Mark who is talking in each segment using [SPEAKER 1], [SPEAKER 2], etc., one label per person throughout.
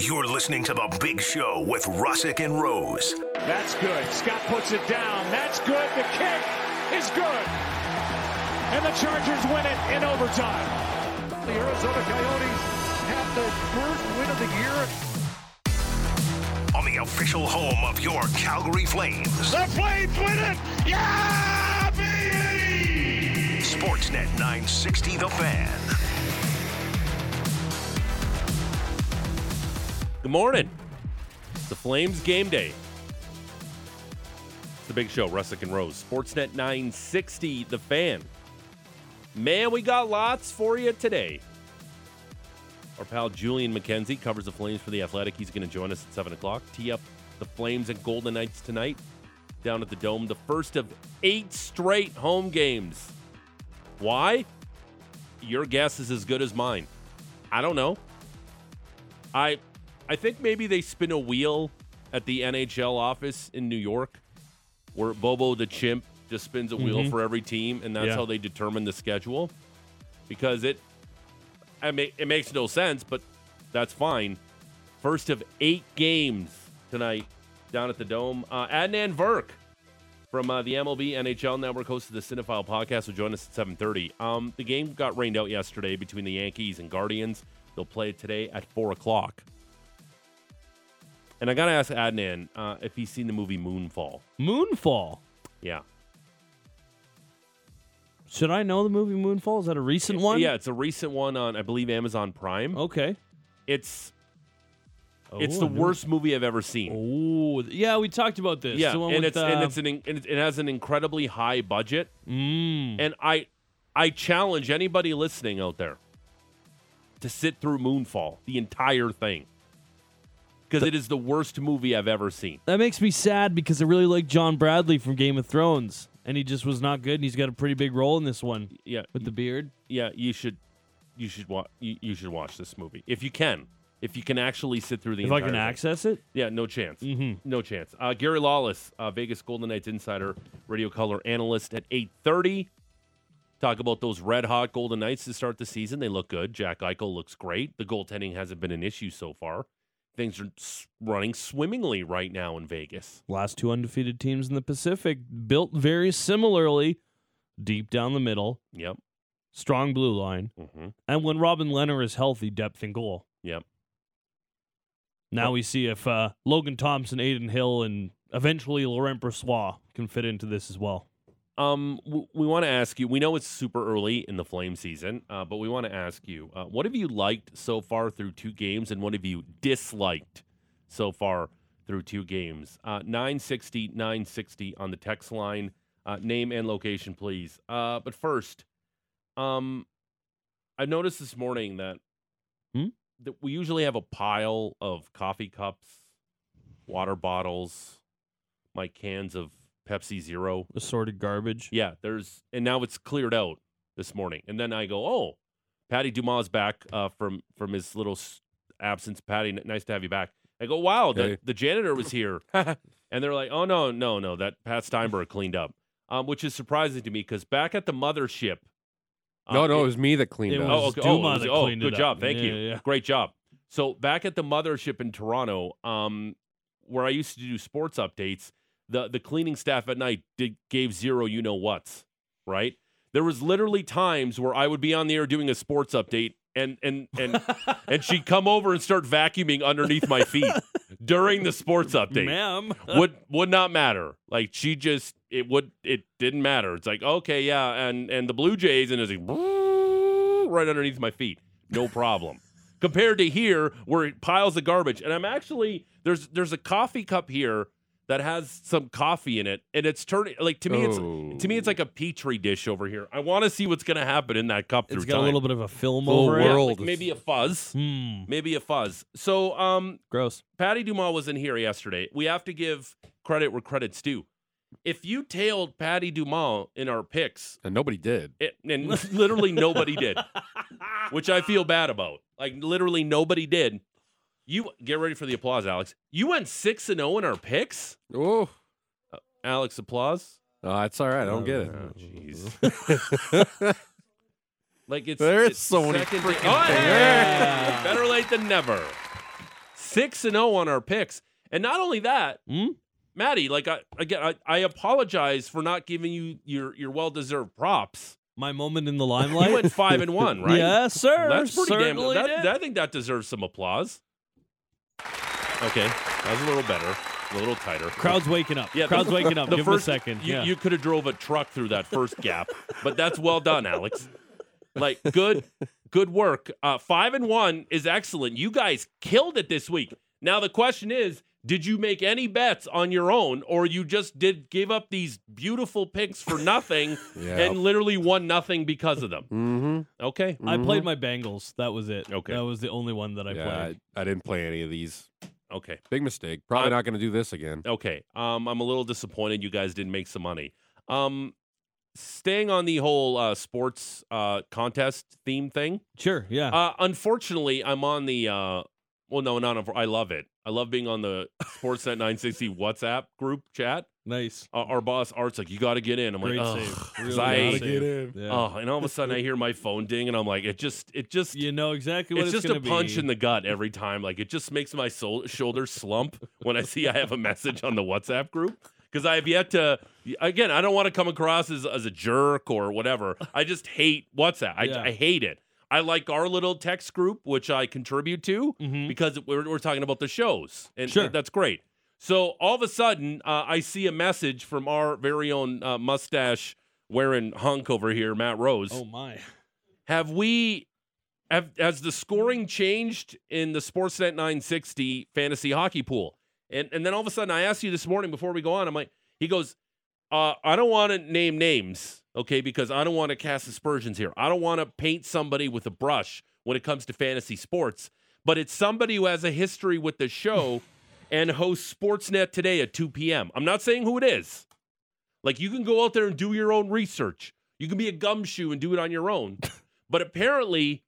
[SPEAKER 1] You're listening to The Big Show with Russick and Rose.
[SPEAKER 2] That's good. Scott puts it down. That's good. The kick is good. And the Chargers win it in overtime.
[SPEAKER 3] The Arizona Coyotes have their first win of the year.
[SPEAKER 1] On the official home of your Calgary Flames.
[SPEAKER 2] The Flames win it. Yeah, baby!
[SPEAKER 1] Sportsnet 960 The Fan.
[SPEAKER 4] Good morning. It's the Flames game day. It's the big show, Russick and Rose. Sportsnet 960, the fan. Man, we got lots for you today. Our pal Julian McKenzie covers the Flames for the Athletic. He's going to join us at 7 o'clock. Tee up the Flames and Golden Knights tonight down at the Dome. The first of eight straight home games. Why? Your guess is as good as mine. I don't know. I I think maybe they spin a wheel at the NHL office in New York where Bobo the Chimp just spins a wheel for every team and that's
[SPEAKER 5] Yeah.
[SPEAKER 4] how they determine the schedule because it I mean it makes no sense but that's fine. First of 8 games tonight down at the Dome. Uh, Adnan Virk from uh, the MLB NHL Network host of the Cinephile podcast will join us at 7:30. Um, the game got rained out yesterday between the Yankees and Guardians. They'll play it today at four o'clock. And I gotta ask Adnan uh, if he's seen the movie Moonfall.
[SPEAKER 5] Moonfall.
[SPEAKER 4] Yeah,
[SPEAKER 5] Should I know the movie Moonfall? Is that a recent one?
[SPEAKER 4] Yeah, it's a recent one on I believe Amazon Prime.
[SPEAKER 5] Okay.
[SPEAKER 4] It's it's
[SPEAKER 5] Oh,
[SPEAKER 4] the
[SPEAKER 5] I know.
[SPEAKER 4] worst movie I've ever seen.
[SPEAKER 5] Oh, yeah, we talked about this.
[SPEAKER 4] yeah,
[SPEAKER 5] The one
[SPEAKER 4] and
[SPEAKER 5] with,
[SPEAKER 4] it's and
[SPEAKER 5] uh,
[SPEAKER 4] it's an in- and it it has an incredibly high budget.
[SPEAKER 5] mm,
[SPEAKER 4] And I I challenge anybody listening out there to sit through Moonfall, the entire thing. Because it is the worst movie I've ever seen.
[SPEAKER 5] that makes me sad because I really like John Bradley from Game of Thrones, and he just was not good. And he's got a pretty big role in this one
[SPEAKER 4] Yeah,
[SPEAKER 5] with the beard.
[SPEAKER 4] yeah, you should you should watch you, you should watch this movie if you can. If you can actually sit through the
[SPEAKER 5] If I can
[SPEAKER 4] thing.
[SPEAKER 5] access it,
[SPEAKER 4] Yeah, no chance.
[SPEAKER 5] Mhm.
[SPEAKER 4] No chance. Uh, Gary Lawless, uh, Vegas Golden Knights insider, radio color analyst at 8:30. Talk about those red hot Golden Knights to start the season. They look good. Jack Eichel looks great. The goaltending hasn't been an issue so far. Things are running swimmingly right now in Vegas.
[SPEAKER 5] last two undefeated teams in the Pacific built very similarly, deep down the middle,
[SPEAKER 4] Yep.
[SPEAKER 5] strong blue line,
[SPEAKER 4] hmm
[SPEAKER 5] and when Robin Lehner is healthy, depth in goal.
[SPEAKER 4] Yep.
[SPEAKER 5] Now we see if uh, Logan Thompson, Adin Hill, and eventually Laurent Brossoit can fit into this as well.
[SPEAKER 4] Um, w- we want to ask you. We know it's super early in the Flame season, uh, but we want to ask you: uh, what have you liked so far through two games, and what have you disliked so far through two games? Uh, 960, 960 on the text line. Uh, name and location, please. Uh, but first, um, I noticed this morning that
[SPEAKER 5] Hmm?
[SPEAKER 4] that we usually have a pile of coffee cups, water bottles, my cans of Pepsi Zero.
[SPEAKER 5] Assorted garbage.
[SPEAKER 4] Yeah, there's and now it's cleared out this morning. And then I go, oh, Patty Dumas back uh, from from his little absence. Patty, nice to have you back. I go, wow, the,
[SPEAKER 6] Hey.
[SPEAKER 4] the janitor was here, and they're like, oh no, no, no, that Pat Steinberg cleaned up, um, which is surprising to me because back at the mothership. uh,
[SPEAKER 6] No, no, it was me that cleaned
[SPEAKER 5] it
[SPEAKER 6] up.
[SPEAKER 5] was-
[SPEAKER 4] Oh, okay.
[SPEAKER 5] Duma
[SPEAKER 4] Oh, it was-
[SPEAKER 5] that
[SPEAKER 4] oh,
[SPEAKER 5] cleaned it
[SPEAKER 4] good
[SPEAKER 5] up.
[SPEAKER 4] job. Thank
[SPEAKER 5] Yeah,
[SPEAKER 4] you.
[SPEAKER 5] yeah, yeah.
[SPEAKER 4] Great job. So back at the mothership in Toronto, um, where I used to do sports updates, the the cleaning staff at night did gave zero you know what's right. There was literally times where I would be on the air doing a sports update and and and and she'd come over and start vacuuming underneath my feet during the sports update
[SPEAKER 5] Ma'am.
[SPEAKER 4] would would not matter. Like she just it would it didn't matter. It's like okay, yeah, and and the Blue Jays and it's like right underneath my feet, no problem. Compared to here, where it piles of garbage, and I'm actually there's there's a coffee cup here that has some coffee in it, and it's turning like to me it's to me it's like a petri dish over here. I want to see what's gonna happen in that cup
[SPEAKER 5] It's
[SPEAKER 4] through
[SPEAKER 5] got
[SPEAKER 4] time.
[SPEAKER 5] a little bit of a film
[SPEAKER 6] Full
[SPEAKER 5] over
[SPEAKER 4] Yeah,
[SPEAKER 5] it.
[SPEAKER 4] like maybe a fuzz,
[SPEAKER 5] Hmm.
[SPEAKER 4] maybe a fuzz. So um,
[SPEAKER 5] Gross.
[SPEAKER 4] Patty Dumas was in here yesterday. We have to give credit where credit's due. If you tailed Patty Dumas in our picks,
[SPEAKER 6] and nobody did.
[SPEAKER 4] it, and literally nobody did, which I feel bad about. Like literally nobody did. You get ready for the applause, Alex. You went six and zero in our picks.
[SPEAKER 6] Oh,
[SPEAKER 4] Alex, applause.
[SPEAKER 6] no, that's all right. I don't get it.
[SPEAKER 4] Oh, jeez. Like it's
[SPEAKER 6] There's
[SPEAKER 4] it's
[SPEAKER 6] so many
[SPEAKER 4] second
[SPEAKER 6] freaking
[SPEAKER 4] oh,
[SPEAKER 6] things.
[SPEAKER 4] hey! Better late than never. Six and zero on our picks, and not only that,
[SPEAKER 5] Hmm?
[SPEAKER 4] Maddie. Like I again, I, I apologize for not giving you your your well deserved props.
[SPEAKER 5] My moment in the limelight.
[SPEAKER 4] You went five and one, right?
[SPEAKER 5] Yes, sir.
[SPEAKER 4] That's pretty damn.
[SPEAKER 5] Certainly
[SPEAKER 4] That, that- I think that deserves some applause. Okay, that was a little better, a little tighter.
[SPEAKER 5] Crowd's waking up.
[SPEAKER 4] Yeah,
[SPEAKER 5] Crowd's waking up.
[SPEAKER 4] The
[SPEAKER 5] Give
[SPEAKER 4] first
[SPEAKER 5] him a second.
[SPEAKER 4] You,
[SPEAKER 5] yeah.
[SPEAKER 4] you could have drove a truck through that first gap, but that's well done, Alex. Like good, good work. Uh, five and one is excellent. You guys killed it this week. Now the question is, did you make any bets on your own, or you just did give up these beautiful picks for nothing
[SPEAKER 6] Yeah.
[SPEAKER 4] and literally won nothing because of them?
[SPEAKER 6] Mm-hmm.
[SPEAKER 4] Okay,
[SPEAKER 5] I played my Bengals. That was it.
[SPEAKER 4] Okay.
[SPEAKER 5] That was the only one that I
[SPEAKER 6] yeah,
[SPEAKER 5] played.
[SPEAKER 6] I, I didn't play any of these.
[SPEAKER 4] Okay.
[SPEAKER 6] Big mistake. Probably not going to do this again.
[SPEAKER 4] Okay. Um, I'm a little disappointed you guys didn't make some money. Um, staying on the whole uh, sports uh, contest theme thing.
[SPEAKER 5] Sure. Yeah.
[SPEAKER 4] Uh, unfortunately, I'm on the. Uh, well, no, not. I love it. I love being on the Sportsnet 960 WhatsApp group chat.
[SPEAKER 5] Nice.
[SPEAKER 4] Uh, our boss Art's like, "You got to get in." I'm
[SPEAKER 5] Great
[SPEAKER 4] like, "Ugh,"
[SPEAKER 5] save.
[SPEAKER 4] 'cause
[SPEAKER 5] Really
[SPEAKER 4] I-
[SPEAKER 5] gotta
[SPEAKER 6] Gotta get in.
[SPEAKER 5] Yeah.
[SPEAKER 4] Oh, and all of a sudden I hear my phone ding, and I'm like, it just, it just,
[SPEAKER 5] you know exactly what
[SPEAKER 4] it's
[SPEAKER 5] it's,
[SPEAKER 4] just a punch
[SPEAKER 5] be.
[SPEAKER 4] in the gut every time. Like it just makes my soul, shoulders slump when I see I have a message on the WhatsApp group because I have yet to. Again, I don't want to come across as, as a jerk or whatever. I just hate WhatsApp. I,
[SPEAKER 5] Yeah.
[SPEAKER 4] I hate it. I like our little text group, which I contribute to
[SPEAKER 5] Mhm.
[SPEAKER 4] because we're, we're talking about the shows, and
[SPEAKER 5] Sure.
[SPEAKER 4] that's great. So all of a sudden, uh, I see a message from our very own uh, mustache wearing hunk over here, Matt Rose
[SPEAKER 5] Oh my.
[SPEAKER 4] have we have has the scoring changed in the Sportsnet 960 fantasy hockey pool? And and then all of a sudden I asked you this morning before we go on, I'm like, he goes, uh, I don't want to name names, okay, because I don't want to cast aspersions here. I don't want to paint somebody with a brush when it comes to fantasy sports, but it's somebody who has a history with the show and hosts Sportsnet today at 2 p.m. I'm not saying who it is. Like you can go out there and do your own research. You can be a gumshoe and do it on your own. but apparently,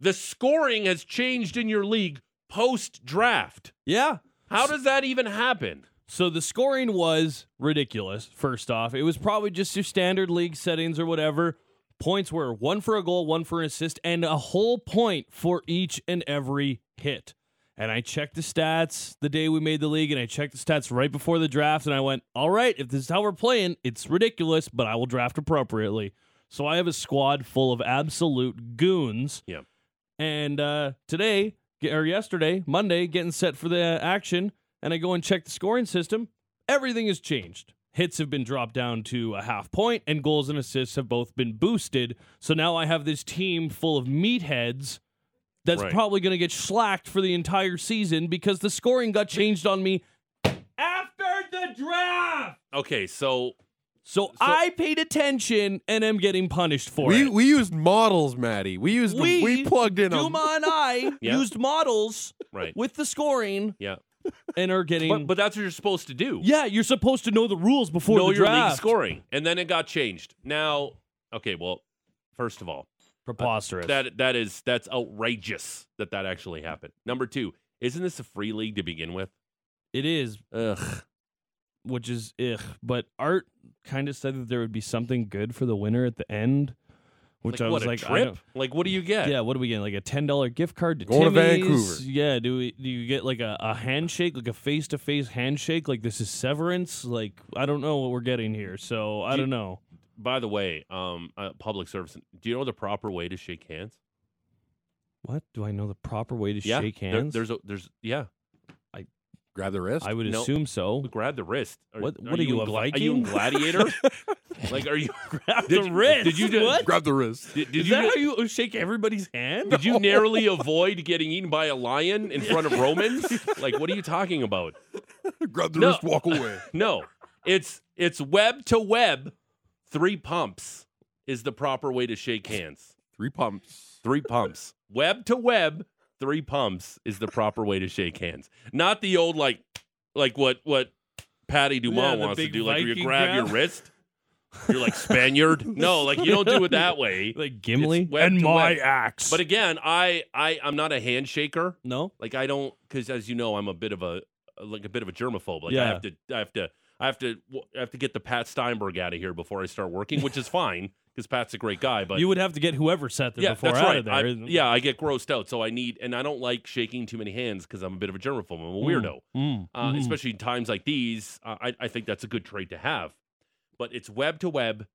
[SPEAKER 4] the scoring has changed in your league post draft.
[SPEAKER 5] Yeah.
[SPEAKER 4] How does that even happen?
[SPEAKER 5] So the scoring was ridiculous. First off, it was probably just your standard league settings or whatever. Points were one for a goal, one for an assist, and a whole point for each and every hit. And I checked the stats the day we made the league, and I checked the stats right before the draft, and I went, "All right, if this is how we're playing, it's ridiculous, but I will draft appropriately." So I have a squad full of absolute goons.
[SPEAKER 4] Yeah.
[SPEAKER 5] And uh, today or yesterday, Monday, getting set for the action, and I go and check the scoring system. Everything has changed. Hits have been dropped down to a half point, and goals and assists have both been boosted. So now I have this team full of meatheads that's
[SPEAKER 4] Right.
[SPEAKER 5] probably going to get slacked for the entire season because the scoring got changed on me after the draft.
[SPEAKER 4] Okay, so
[SPEAKER 5] So, I paid attention and am getting punished for
[SPEAKER 6] We
[SPEAKER 5] it.
[SPEAKER 6] we used models, Maddie. We used
[SPEAKER 5] We,
[SPEAKER 6] we plugged in a
[SPEAKER 5] Duma and I
[SPEAKER 4] Yeah.
[SPEAKER 5] used models
[SPEAKER 4] right,
[SPEAKER 5] with the scoring
[SPEAKER 4] yeah,
[SPEAKER 5] and are getting.
[SPEAKER 4] but but that's what you're supposed to do.
[SPEAKER 5] yeah, you're supposed to know the rules before
[SPEAKER 4] know
[SPEAKER 5] the
[SPEAKER 4] your
[SPEAKER 5] draft.
[SPEAKER 4] league scoring, and then it got changed. Now, okay, well, first of all,
[SPEAKER 5] Preposterous.
[SPEAKER 4] that that is that's outrageous that that actually happened. Number two, isn't this a free league to begin with?
[SPEAKER 5] it is,
[SPEAKER 4] Ugh.
[SPEAKER 5] which is ugh. But Art kind of said that there would be something good for the winner at the end, which
[SPEAKER 4] like,
[SPEAKER 5] I was
[SPEAKER 4] a
[SPEAKER 5] like, I
[SPEAKER 4] trip?
[SPEAKER 5] don't-
[SPEAKER 4] Like, what do you get?
[SPEAKER 5] yeah, what do we get? Like a ten dollar gift card to
[SPEAKER 6] Going to Vancouver.
[SPEAKER 5] Yeah, do we? Do you get like a, a handshake, like a face to face handshake? Like this is severance? Like I don't know what we're getting here, so I
[SPEAKER 4] Do you-
[SPEAKER 5] don't know.
[SPEAKER 4] By the way, um, uh, public service. Do you know the proper way to shake hands?
[SPEAKER 5] What do I know the proper way to
[SPEAKER 4] yeah,
[SPEAKER 5] shake
[SPEAKER 4] there-
[SPEAKER 5] hands?
[SPEAKER 4] there's a there's yeah.
[SPEAKER 6] I grab the wrist.
[SPEAKER 5] I would
[SPEAKER 4] No.
[SPEAKER 5] assume so.
[SPEAKER 4] Grab the wrist. Are,
[SPEAKER 5] What- what are you,
[SPEAKER 4] in
[SPEAKER 5] a
[SPEAKER 4] Are you in Gladiator? like, are you?
[SPEAKER 5] Grab
[SPEAKER 4] Did
[SPEAKER 5] the
[SPEAKER 4] you-
[SPEAKER 5] wrist.
[SPEAKER 4] did you just,
[SPEAKER 5] What?
[SPEAKER 6] grab the wrist.
[SPEAKER 4] Did, did
[SPEAKER 5] Is
[SPEAKER 4] you
[SPEAKER 5] that how you shake everybody's hand?
[SPEAKER 4] did you narrowly avoid getting eaten by a lion in front of Romans? Like, what are you talking about?
[SPEAKER 6] grab the
[SPEAKER 4] No.
[SPEAKER 6] wrist. Walk away.
[SPEAKER 4] No, it's it's web to web. Three pumps is the proper way to shake hands.
[SPEAKER 6] Three pumps.
[SPEAKER 4] Three pumps. Web to web, three pumps is the proper way to shake hands. Not the old like like what what Patty
[SPEAKER 5] Yeah,
[SPEAKER 4] Dumont
[SPEAKER 5] the
[SPEAKER 4] wants to do, like where you grab, your wrist. You're like Spaniard. No, like you don't do it that way.
[SPEAKER 5] like Gimli and my
[SPEAKER 4] web.
[SPEAKER 5] axe.
[SPEAKER 4] But again, I I I'm not a handshaker.
[SPEAKER 5] no,
[SPEAKER 4] Like I don't because as you know, I'm a bit of a like a bit of a germaphobe. Like I
[SPEAKER 5] Yeah.
[SPEAKER 4] have to I have to I have to I have to get the Pat Steinberg out of here before I start working, which is fine because Pat's a great guy. But
[SPEAKER 5] you would have to get whoever sat there
[SPEAKER 4] yeah,
[SPEAKER 5] before
[SPEAKER 4] that's
[SPEAKER 5] out
[SPEAKER 4] right.
[SPEAKER 5] of there.
[SPEAKER 4] I, yeah, I get grossed out, so I need, and I don't like shaking too many hands because I'm a bit of a germaphobe. I'm a weirdo,
[SPEAKER 5] Mm,
[SPEAKER 4] uh,
[SPEAKER 5] mhm.
[SPEAKER 4] especially in times like these. Uh, I, I think that's a good trait to have. But it's web to web,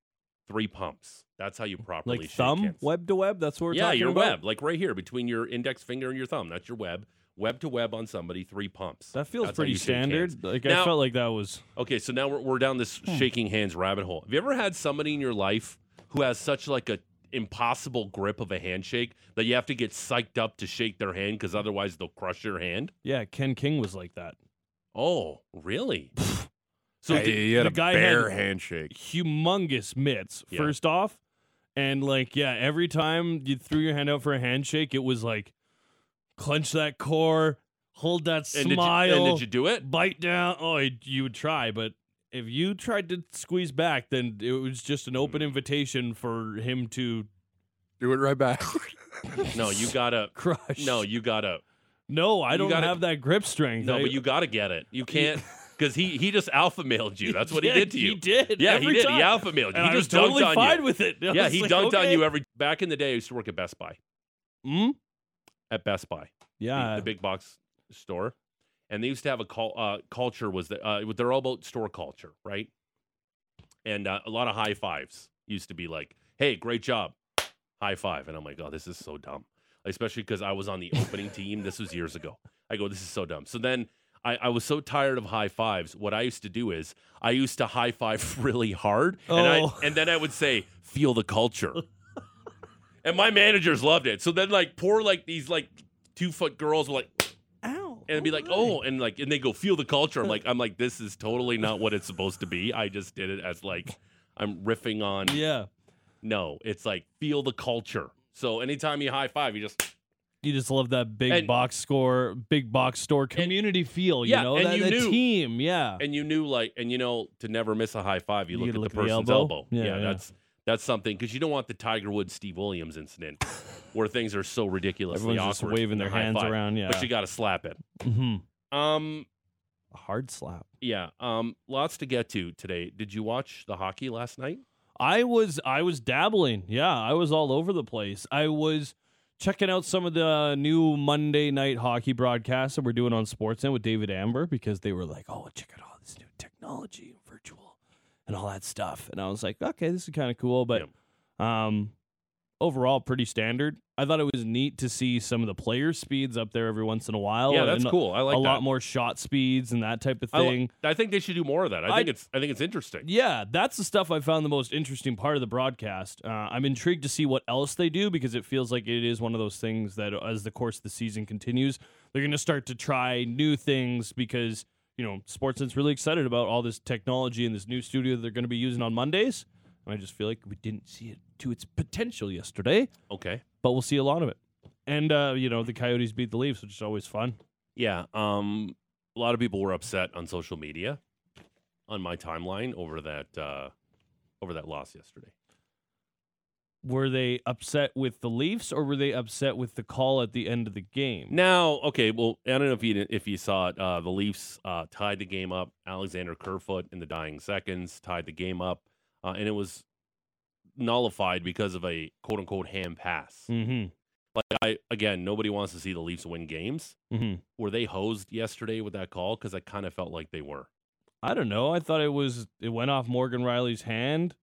[SPEAKER 4] three pumps. That's how you properly
[SPEAKER 5] like
[SPEAKER 4] shake
[SPEAKER 5] thumb,
[SPEAKER 4] hands.
[SPEAKER 5] web to web. That's what we're
[SPEAKER 4] yeah, your
[SPEAKER 5] about.
[SPEAKER 4] web, like right here between your index finger and your thumb. That's your web. Web to web on somebody, three pumps.
[SPEAKER 5] That feels
[SPEAKER 4] That's
[SPEAKER 5] pretty standard. Like
[SPEAKER 4] Now-
[SPEAKER 5] I felt like that was.
[SPEAKER 4] Okay, so now we're, we're down this hmm. shaking hands rabbit hole. Have you ever had somebody in your life who has such like a impossible grip of a handshake that you have to get psyched up to shake their hand because otherwise they'll crush your hand?
[SPEAKER 5] Yeah, Ken King was like that.
[SPEAKER 4] Oh, really? so
[SPEAKER 6] Hey,
[SPEAKER 4] did-
[SPEAKER 6] he had
[SPEAKER 5] the
[SPEAKER 6] a
[SPEAKER 5] guy
[SPEAKER 6] bear
[SPEAKER 5] had-
[SPEAKER 6] handshake.
[SPEAKER 5] Humongous mitts.
[SPEAKER 4] Yeah.
[SPEAKER 5] First off, and like yeah, every time you threw your hand out for a handshake, it was like clench that core, hold that
[SPEAKER 4] and did, you,
[SPEAKER 5] smile,
[SPEAKER 4] and did you do it?
[SPEAKER 5] bite down. Oh, you- you would try, but if you tried to squeeze back, then it was just an
[SPEAKER 4] Mm.
[SPEAKER 5] open invitation for him to
[SPEAKER 6] Do it right back.
[SPEAKER 4] No, you gotta.
[SPEAKER 5] crush.
[SPEAKER 4] No, you gotta.
[SPEAKER 5] no, I don't
[SPEAKER 4] gotta-
[SPEAKER 5] have that grip strength.
[SPEAKER 4] No,
[SPEAKER 5] I-
[SPEAKER 4] but you gotta get it. You can't because he he just alpha mailed you. That's what he
[SPEAKER 5] Yeah,
[SPEAKER 4] did to you.
[SPEAKER 5] He did.
[SPEAKER 4] Yeah,
[SPEAKER 5] every
[SPEAKER 4] he did.
[SPEAKER 5] time.
[SPEAKER 4] He alpha mailed you.
[SPEAKER 5] And
[SPEAKER 4] he
[SPEAKER 5] I was
[SPEAKER 4] just dunked
[SPEAKER 5] totally
[SPEAKER 4] on
[SPEAKER 5] fine
[SPEAKER 4] you.
[SPEAKER 5] with it. I
[SPEAKER 4] Yeah, he
[SPEAKER 5] like,
[SPEAKER 4] dunked on you every. Back in the day, I used to work at Best Buy.
[SPEAKER 5] Hmm?
[SPEAKER 4] At Best Buy.
[SPEAKER 5] Yeah.
[SPEAKER 4] the, big box store, and they used to have a cul- uh, culture was that uh, they're all about store culture, right? And uh, a lot of high fives used to be like, "Hey, great job, high five. and I'm like, "Oh, this is so dumb," especially because I was on the opening team. This was years ago. I go, "This is so dumb." So then. I, I was so tired of high fives. What I used to do is I used to high five really hard, and
[SPEAKER 5] Oh.
[SPEAKER 4] I and then I would say, "Feel the culture." and my managers loved it. So then, like, poor like these like two foot girls were like,
[SPEAKER 5] Ow.
[SPEAKER 4] and be like, oh, oh and like, and they go feel the culture. I'm like, I'm like, this is totally not what it's supposed to be. I just did it as like, I'm riffing on.
[SPEAKER 5] Yeah.
[SPEAKER 4] No, it's like feel the culture. So anytime you high five, you just
[SPEAKER 5] You just love that big
[SPEAKER 4] And-
[SPEAKER 5] box score, big box store community feel. You
[SPEAKER 4] Yeah,
[SPEAKER 5] know,
[SPEAKER 4] and
[SPEAKER 5] that,
[SPEAKER 4] you
[SPEAKER 5] that
[SPEAKER 4] knew-
[SPEAKER 5] team. Yeah.
[SPEAKER 4] and you knew like, and you know to never miss a high five, you,
[SPEAKER 5] You
[SPEAKER 4] look at
[SPEAKER 5] look
[SPEAKER 4] the
[SPEAKER 5] at the
[SPEAKER 4] person's
[SPEAKER 5] elbow.
[SPEAKER 4] elbow.
[SPEAKER 5] Yeah, yeah.
[SPEAKER 4] that's that's something because you don't want the Tiger Woods Steve Williams incident where things are so ridiculously
[SPEAKER 5] Everyone's just
[SPEAKER 4] awkward.
[SPEAKER 5] waving
[SPEAKER 4] in
[SPEAKER 5] their hands
[SPEAKER 4] five.
[SPEAKER 5] around. Yeah.
[SPEAKER 4] but you got to slap it.
[SPEAKER 5] hmm
[SPEAKER 4] Um,
[SPEAKER 5] A hard slap.
[SPEAKER 4] yeah. Um, lots to get to today. Did you watch the hockey last night?
[SPEAKER 5] I was I was dabbling. Yeah, I was all over the place. I was checking out some of the new Monday night hockey broadcasts that we're doing on Sportsnet with David Amber because they were like, "Oh, check out all this new technology, virtual, and all that stuff." And I was like, "Okay, this is kind of cool." But um, overall, pretty standard. I thought it was neat to see some of the player speeds up there every once in a while.
[SPEAKER 4] yeah, that's cool. I like
[SPEAKER 5] a
[SPEAKER 4] that.
[SPEAKER 5] lot more shot speeds and that type of
[SPEAKER 4] I,
[SPEAKER 5] thing.
[SPEAKER 4] I think they should do more of that. I
[SPEAKER 5] I-
[SPEAKER 4] think it's I think it's interesting.
[SPEAKER 5] Yeah, that's the stuff I found the most interesting part of the broadcast. Uh, I'm intrigued to see what else they do because it feels like it is one of those things that, as the course of the season continues, they're going to start to try new things because you know Sportsnet's really excited about all this technology and this new studio that they're going to be using on Mondays. And I just feel like we didn't see it to its potential yesterday,
[SPEAKER 4] Okay.
[SPEAKER 5] but we'll see a lot of it. And uh, you know the Coyotes beat the Leafs, which is always fun.
[SPEAKER 4] Yeah. Um, a lot of people were upset on social media, on my timeline over that uh, over that loss yesterday.
[SPEAKER 5] Were they upset with the Leafs or were they upset with the call at the end of the game?
[SPEAKER 4] Now, okay, well, I don't know if you if you saw it. Uh, the Leafs uh, tied the game up. Alexander Kerfoot in the dying seconds tied the game up, uh, and it was nullified because of a quote unquote hand pass.
[SPEAKER 5] Mm-hmm.
[SPEAKER 4] Like I again, nobody wants to see the Leafs win games.
[SPEAKER 5] Mm-hmm.
[SPEAKER 4] Were they hosed yesterday with that call? Because I kind of felt like they were.
[SPEAKER 5] I don't know. I thought it was it went off Morgan Rielly's hand,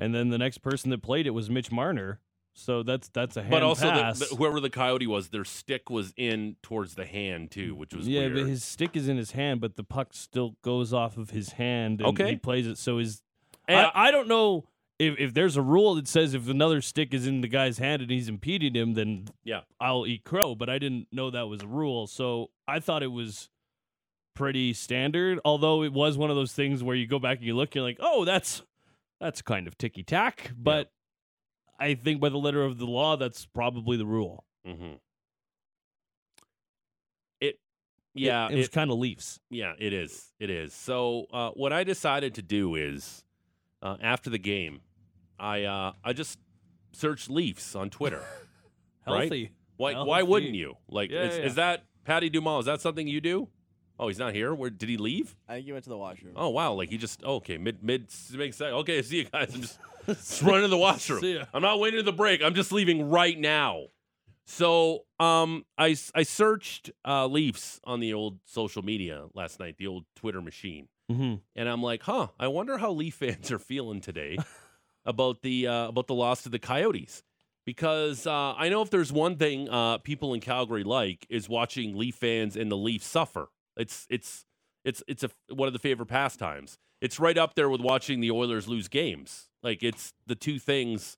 [SPEAKER 5] and then the next person that played it was Mitch Marner. So that's that's a hand
[SPEAKER 4] but also, the,
[SPEAKER 5] pass.
[SPEAKER 4] the, whoever the coyote was, their stick was in towards the hand too, which was
[SPEAKER 5] yeah,
[SPEAKER 4] weird.
[SPEAKER 5] but his stick is in his hand, but the puck still goes off of his hand, and
[SPEAKER 4] Okay.
[SPEAKER 5] he plays it. So his I, I don't know if if there's a rule that says if another stick is in the guy's hand and he's impeding him, then
[SPEAKER 4] Yeah.
[SPEAKER 5] I'll eat crow. But I didn't know that was a rule, so I thought it was pretty standard. Although it was one of those things where you go back and you look, you're like, oh, that's that's kind of ticky tack. But I think by the letter of the law, that's probably the rule.
[SPEAKER 4] hmm It, yeah,
[SPEAKER 5] it, it was
[SPEAKER 4] it-
[SPEAKER 5] kind of Leafs.
[SPEAKER 4] Yeah, it is. It is. So uh, what I decided to do is, uh, after the game, I uh, I just searched Leafs on Twitter. Right?
[SPEAKER 5] Healthy.
[SPEAKER 4] Why Why
[SPEAKER 5] Healthy.
[SPEAKER 4] wouldn't you? Like,
[SPEAKER 5] Yeah,
[SPEAKER 4] is,
[SPEAKER 5] yeah.
[SPEAKER 4] is that Patty Dumas? Is that something you do Oh, he's not here. Where did he leave?
[SPEAKER 7] I think he went to the washroom.
[SPEAKER 4] Oh wow, like he just okay mid mid makes sense. Okay, see you guys. I'm just just running to the washroom.
[SPEAKER 5] See ya.
[SPEAKER 4] I'm not waiting to the break. I'm just leaving right now. So um, I s- I searched uh, Leafs on the old social media last night, the old Twitter machine,
[SPEAKER 5] Mm-hmm.
[SPEAKER 4] and I'm like, huh, I wonder how Leaf fans are feeling today about the uh, about the loss to the Coyotes. Because uh, I know if there's one thing uh, people in Calgary like is watching Leaf fans and the Leafs suffer. It's it's it's it's a one of the favorite pastimes. It's right up there with watching the Oilers lose games. Like it's the two things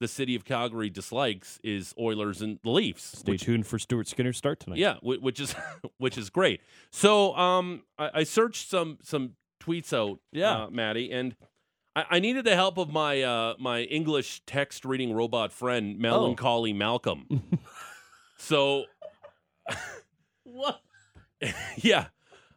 [SPEAKER 4] the city of Calgary dislikes is Oilers and the Leafs.
[SPEAKER 5] Stay
[SPEAKER 4] which-
[SPEAKER 5] tuned for Stuart Skinner's start tonight.
[SPEAKER 4] yeah, which is which is great. So um, I, I searched some some tweets out,
[SPEAKER 5] Yeah.
[SPEAKER 4] uh, Maddie, and I, I needed the help of my uh, my English text reading robot friend, Melancholy Malcolm. so
[SPEAKER 5] What?
[SPEAKER 4] yeah,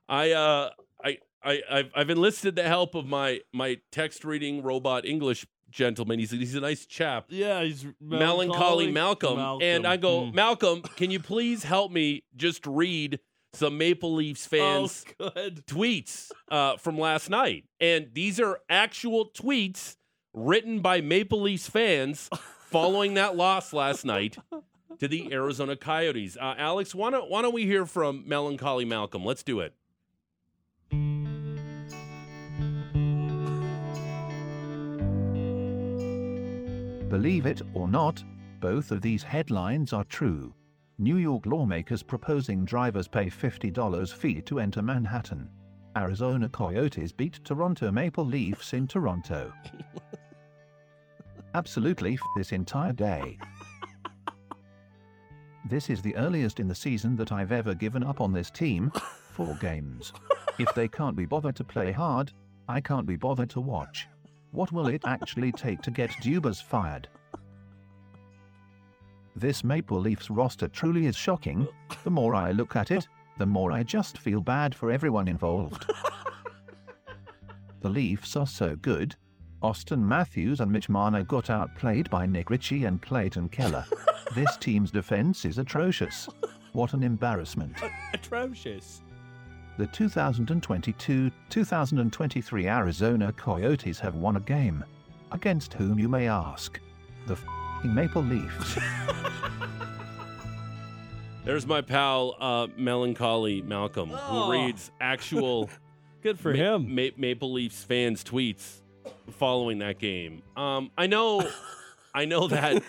[SPEAKER 4] I uh, I I I've, I've enlisted the help of my my text reading robot English gentleman. He's he's a nice chap.
[SPEAKER 5] Yeah, he's
[SPEAKER 4] melancholy Malcolm. And I go,
[SPEAKER 5] Hmm.
[SPEAKER 4] Malcolm, can you please help me just read some Maple Leafs fans'
[SPEAKER 5] Oh,
[SPEAKER 4] tweets uh, from last night? And these are actual tweets written by Maple Leafs fans following that loss last night to the Arizona Coyotes. Uh, Alex, why don't, why don't we hear from Melancholy Malcolm? Let's do it.
[SPEAKER 8] Believe it or not, both of these headlines are true. New York lawmakers proposing drivers pay $50 fee to enter Manhattan. Arizona Coyotes beat Toronto Maple Leafs in Toronto. Absolutely f- this entire day. This is the earliest in the season that I've ever given up on this team. Four games. If they can't be bothered to play hard, I can't be bothered to watch. What will it actually take to get Dubas fired? This Maple Leafs roster truly is shocking. The more I look at it, the more I just feel bad for everyone involved. the Leafs are so good. Auston Matthews and Mitch Marner got outplayed by Nick Ritchie and Clayton Keller. This team's defense is atrocious. What an embarrassment.
[SPEAKER 5] Atrocious.
[SPEAKER 8] The 2022 2023 Arizona Coyotes have won a game. Against whom, you may ask? The f***ing Maple Leafs.
[SPEAKER 4] There's my pal, uh, Melancholy Malcolm,
[SPEAKER 5] Oh.
[SPEAKER 4] who reads actual
[SPEAKER 5] Good for
[SPEAKER 4] Ma-
[SPEAKER 5] him.
[SPEAKER 4] Ma- Maple Leafs fans' tweets following that game. Um, I know, I know that,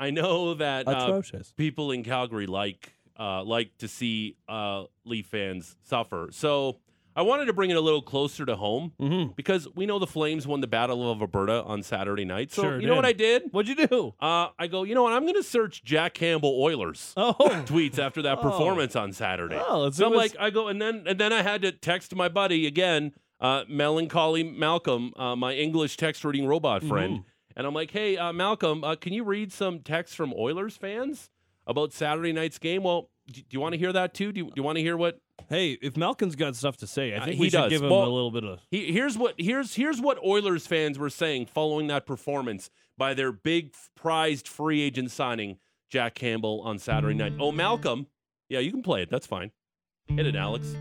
[SPEAKER 4] I know that uh,
[SPEAKER 5] Atrocious.
[SPEAKER 4] people in Calgary like uh, like to see uh, Leaf fans suffer. So I wanted to bring it a little closer to home
[SPEAKER 5] Mm-hmm.
[SPEAKER 4] because we know the Flames won the Battle of Alberta on Saturday night. So
[SPEAKER 5] Sure
[SPEAKER 4] you know what
[SPEAKER 5] did.
[SPEAKER 4] I did?
[SPEAKER 5] What'd you do?
[SPEAKER 4] Uh, I go, you know what? I'm going to search Jack Campbell Oilers
[SPEAKER 5] Oh.
[SPEAKER 4] tweets after that
[SPEAKER 5] Oh.
[SPEAKER 4] performance on Saturday.
[SPEAKER 5] Oh, it's
[SPEAKER 4] So I'm like, I go, and then and then I had to text my buddy again, uh, melancholy Malcolm, uh, my English text reading robot friend,
[SPEAKER 5] Mhm.
[SPEAKER 4] And I'm like, hey, uh, Malcolm, uh, can you read some text from Oilers fans about Saturday night's game? Well, do, do you want to hear that too? Do you, do you want to hear what
[SPEAKER 5] Hey, if Malcolm's got stuff to say, I
[SPEAKER 4] Uh,
[SPEAKER 5] think
[SPEAKER 4] he
[SPEAKER 5] we should
[SPEAKER 4] does.
[SPEAKER 5] give him
[SPEAKER 4] Well-
[SPEAKER 5] a little bit of.
[SPEAKER 4] he, here's what here's here's what Oilers fans were saying following that performance by their big prized free agent signing Jack Campbell on Saturday night. Oh, Malcolm, yeah, you can play it. That's fine. Hit it, Alex.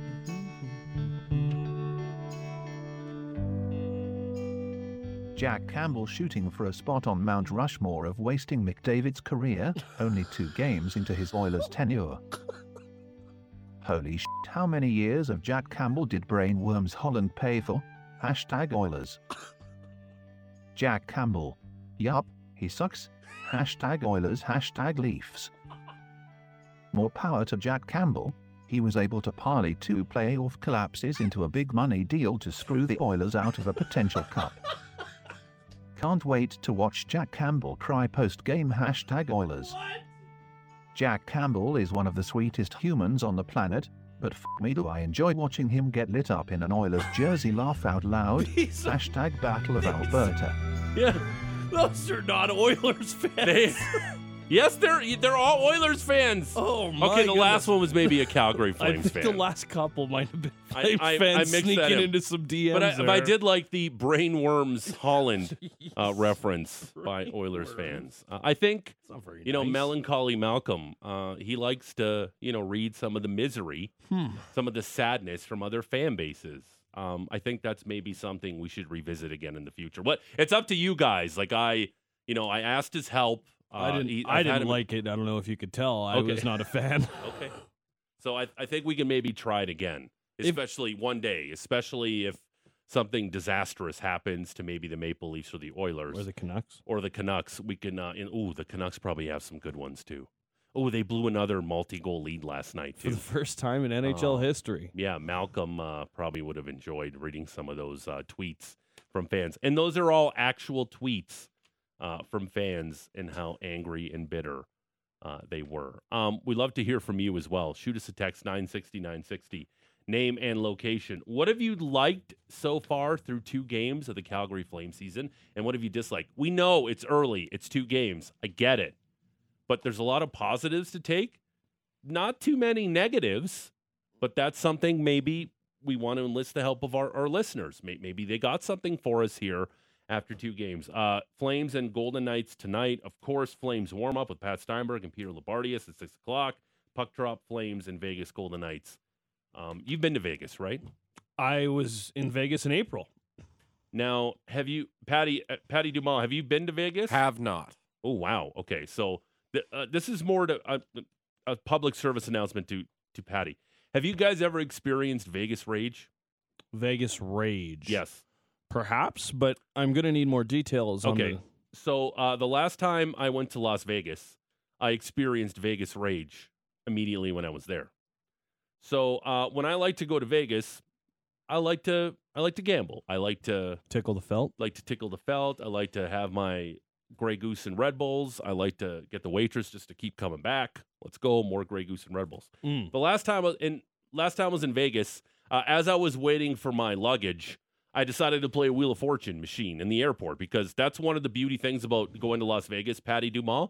[SPEAKER 8] Jack Campbell shooting for a spot on Mount Rushmore of wasting McDavid's career, only two games into his Oilers tenure. Holy shit, how many years of Jack Campbell did Brainworms Holland pay for? Hashtag Oilers. Jack Campbell. Yup, he sucks. Hashtag Oilers, hashtag Leafs. More power to Jack Campbell. He was able to parlay two playoff collapses into a big money deal to screw the Oilers out of a potential cup. Can't wait to watch Jack Campbell cry post game hashtag Oilers. Jack Campbell is one of the sweetest humans on the planet, but f me do I enjoy watching him get lit up in an Oilers jersey laugh out loud.
[SPEAKER 5] These
[SPEAKER 8] hashtag Battle of Alberta.
[SPEAKER 4] Yeah,
[SPEAKER 5] Those are not Oilers fans.
[SPEAKER 4] Yes, they're they're all Oilers fans.
[SPEAKER 5] Oh my god.
[SPEAKER 4] okay, the last one was maybe a Calgary
[SPEAKER 5] I
[SPEAKER 4] Flames
[SPEAKER 5] think
[SPEAKER 4] fan.
[SPEAKER 5] the last couple might have been
[SPEAKER 4] I-
[SPEAKER 5] Flames
[SPEAKER 4] I- I
[SPEAKER 5] fans
[SPEAKER 4] that
[SPEAKER 5] sneaking
[SPEAKER 4] in.
[SPEAKER 5] into some DMs.
[SPEAKER 4] but I, but I did like the Brainworms Holland uh, reference by Oilers fans. Uh, I think you know
[SPEAKER 5] nice.
[SPEAKER 4] melancholy Malcolm. Uh, he likes to you know read some of the misery,
[SPEAKER 5] Hmm.
[SPEAKER 4] some of the sadness from other fan bases. Um, I think that's maybe something we should revisit again in the future. What it's up to you guys. Like I, you know, I asked his help. Uh,
[SPEAKER 5] I didn't.
[SPEAKER 4] he-
[SPEAKER 5] I didn't like it. I don't know if you could tell. I
[SPEAKER 4] Okay.
[SPEAKER 5] was not a fan.
[SPEAKER 4] Okay. So I, I think we can maybe try it again,
[SPEAKER 5] If-
[SPEAKER 4] especially one day, especially if something disastrous happens to maybe the Maple Leafs or the Oilers
[SPEAKER 5] or the Canucks.
[SPEAKER 4] or the Canucks. We can, uh, in, ooh, the Canucks probably have some good ones too. Oh, they blew another multi-goal lead last night too.
[SPEAKER 5] For the first time in NHL
[SPEAKER 4] Oh.
[SPEAKER 5] history.
[SPEAKER 4] Yeah, Malcolm uh, probably would have enjoyed reading some of those uh, tweets from fans, and those are all actual tweets uh, from fans and how angry and bitter uh, they were. Um, we love to hear from you as well. Shoot us a text 960 960, name and location. What have you liked so far through two games of the Calgary Flame season, and what have you disliked? We know it's early, it's two games. I get it, but there's a lot of positives to take, not too many negatives. But that's something maybe we want to enlist the help of our, our listeners. Maybe they got something for us here after two games. Uh, Flames and Golden Knights tonight. Of course, Flames warm up with Pat Steinberg and Peter Loubardias at 6 o'clock. Puck drop, Flames and Vegas Golden Knights. Um, you've been to Vegas, right?
[SPEAKER 5] I was in Vegas in April.
[SPEAKER 4] Now, have you, Patty, uh, Patty Dumas, have you been to Vegas?
[SPEAKER 6] Have not.
[SPEAKER 4] Oh wow. Okay, so th- uh, this is more to uh, a public service announcement to to Patty. Have you guys ever experienced Vegas rage?
[SPEAKER 5] Vegas Rage.
[SPEAKER 4] Yes.
[SPEAKER 5] Perhaps, but I'm going to need more details on
[SPEAKER 4] Okay.
[SPEAKER 5] the
[SPEAKER 4] So uh, the last time I went to Las Vegas, I experienced Vegas rage immediately when I was there. So uh, when I like to go to Vegas, I like to I like to gamble. I like to
[SPEAKER 5] tickle the felt.
[SPEAKER 4] like to tickle the felt. I like to have my Grey Goose and Red Bulls. I like to get the waitress just to keep coming back. Let's go more Grey Goose and Red Bulls.
[SPEAKER 5] Mm.
[SPEAKER 4] The last time I was in last time I was in Vegas, uh, as I was waiting for my luggage, I decided to play a Wheel of Fortune machine in the airport because that's one of the beauty things about going to Las Vegas, Patty Dumas,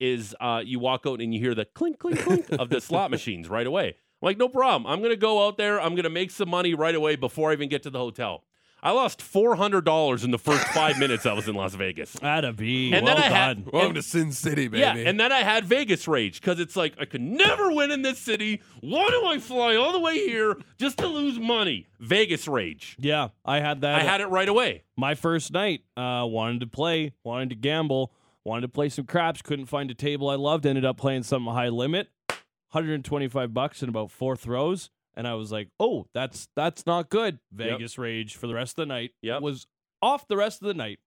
[SPEAKER 4] is uh, you walk out and you hear the clink, clink, clink of the slot machines right away. I'm like, no problem. I'm gonna go out there. I'm gonna make some money right away before I even get to the hotel. I lost four hundred dollars in the first five minutes I was in Las Vegas.
[SPEAKER 5] Atta be.
[SPEAKER 4] And
[SPEAKER 5] well
[SPEAKER 4] then I
[SPEAKER 5] done.
[SPEAKER 4] had-
[SPEAKER 6] Welcome
[SPEAKER 4] And-
[SPEAKER 6] to Sin City, baby.
[SPEAKER 4] Yeah, and then I had Vegas rage because it's like I could never win in this city. Why do I fly all the way here just to lose money? Vegas rage.
[SPEAKER 5] yeah, I had that.
[SPEAKER 4] I had it right away.
[SPEAKER 5] my first night. Uh, wanted to play, wanted to gamble, wanted to play some craps. Couldn't find a table I loved. Ended up playing some high limit, 125 bucks in about four throws, and I was like, "Oh, that's that's not good." Vegas rage for the rest of the night.
[SPEAKER 4] Yep.
[SPEAKER 5] was off the rest of the night.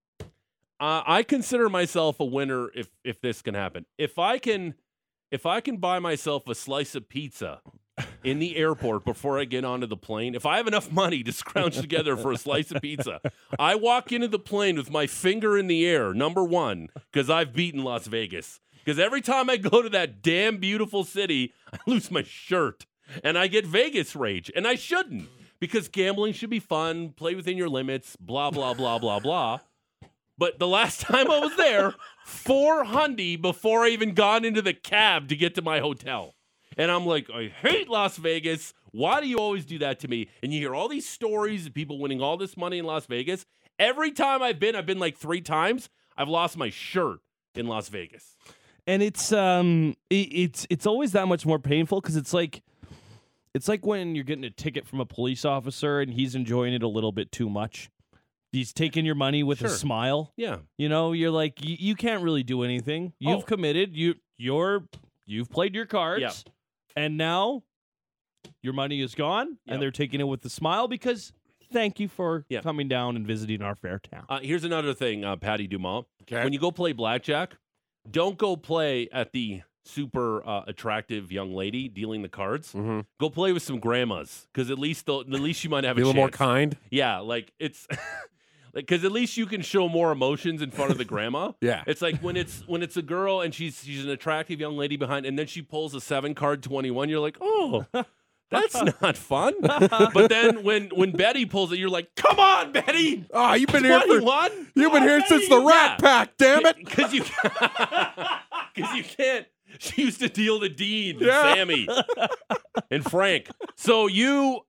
[SPEAKER 4] Uh, I consider myself a winner if if this can happen. If I can, if I can buy myself a slice of pizza in the airport before I get onto the plane, if I have enough money to scrounge together for a slice of pizza, I walk into the plane with my finger in the air. Number one, because I've beaten Las Vegas. Because every time I go to that damn beautiful city, I lose my shirt and I get Vegas rage, and I shouldn't. Because gambling should be fun, play within your limits, blah blah blah blah blah. But the last time I was there, four hundy before I even got into the cab to get to my hotel. And I'm like, I hate Las Vegas. Why do you always do that to me? And you hear all these stories of people winning all this money in Las Vegas. Every time I've been, I've been like three times, I've lost my shirt in Las Vegas.
[SPEAKER 5] and it's um it, it's it's always that much more painful because it's like it's like when you're getting a ticket from a police officer and he's enjoying it a little bit too much he's taking your money with
[SPEAKER 4] Sure.
[SPEAKER 5] a smile
[SPEAKER 4] Yeah.
[SPEAKER 5] you know you're like you, you can't really do anything you've
[SPEAKER 4] Oh.
[SPEAKER 5] committed you you're you've played your cards
[SPEAKER 4] Yeah.
[SPEAKER 5] and now your money is gone
[SPEAKER 4] Yep.
[SPEAKER 5] and they're taking it with a smile because thank you for
[SPEAKER 4] Yeah.
[SPEAKER 5] coming down and visiting our fair town
[SPEAKER 4] Uh, here's another thing, uh, Patty Dumont.
[SPEAKER 6] Okay.
[SPEAKER 4] When you go play blackjack, don't go play at the super uh, attractive young lady dealing the cards.
[SPEAKER 6] mm-hmm.
[SPEAKER 4] Go play with some grandmas because at least at least you might have
[SPEAKER 6] a
[SPEAKER 4] a,
[SPEAKER 6] little more kind.
[SPEAKER 4] Yeah, like it's like because at least you can show more emotions in front of the grandma.
[SPEAKER 6] Yeah.
[SPEAKER 4] It's like when it's when it's a girl and she's she's an attractive young lady behind, and then she pulls a seven card twenty one. You're like, oh, that's not fun. but then when when Betty pulls it, you're like, come on, Betty.
[SPEAKER 6] Oh, you've been here for
[SPEAKER 4] one.
[SPEAKER 6] you've been here since the Rat Pack. Damn it!
[SPEAKER 4] Because you because you can't. She used to deal to Dean, and
[SPEAKER 6] Yeah.
[SPEAKER 4] Sammy, and Frank. So you,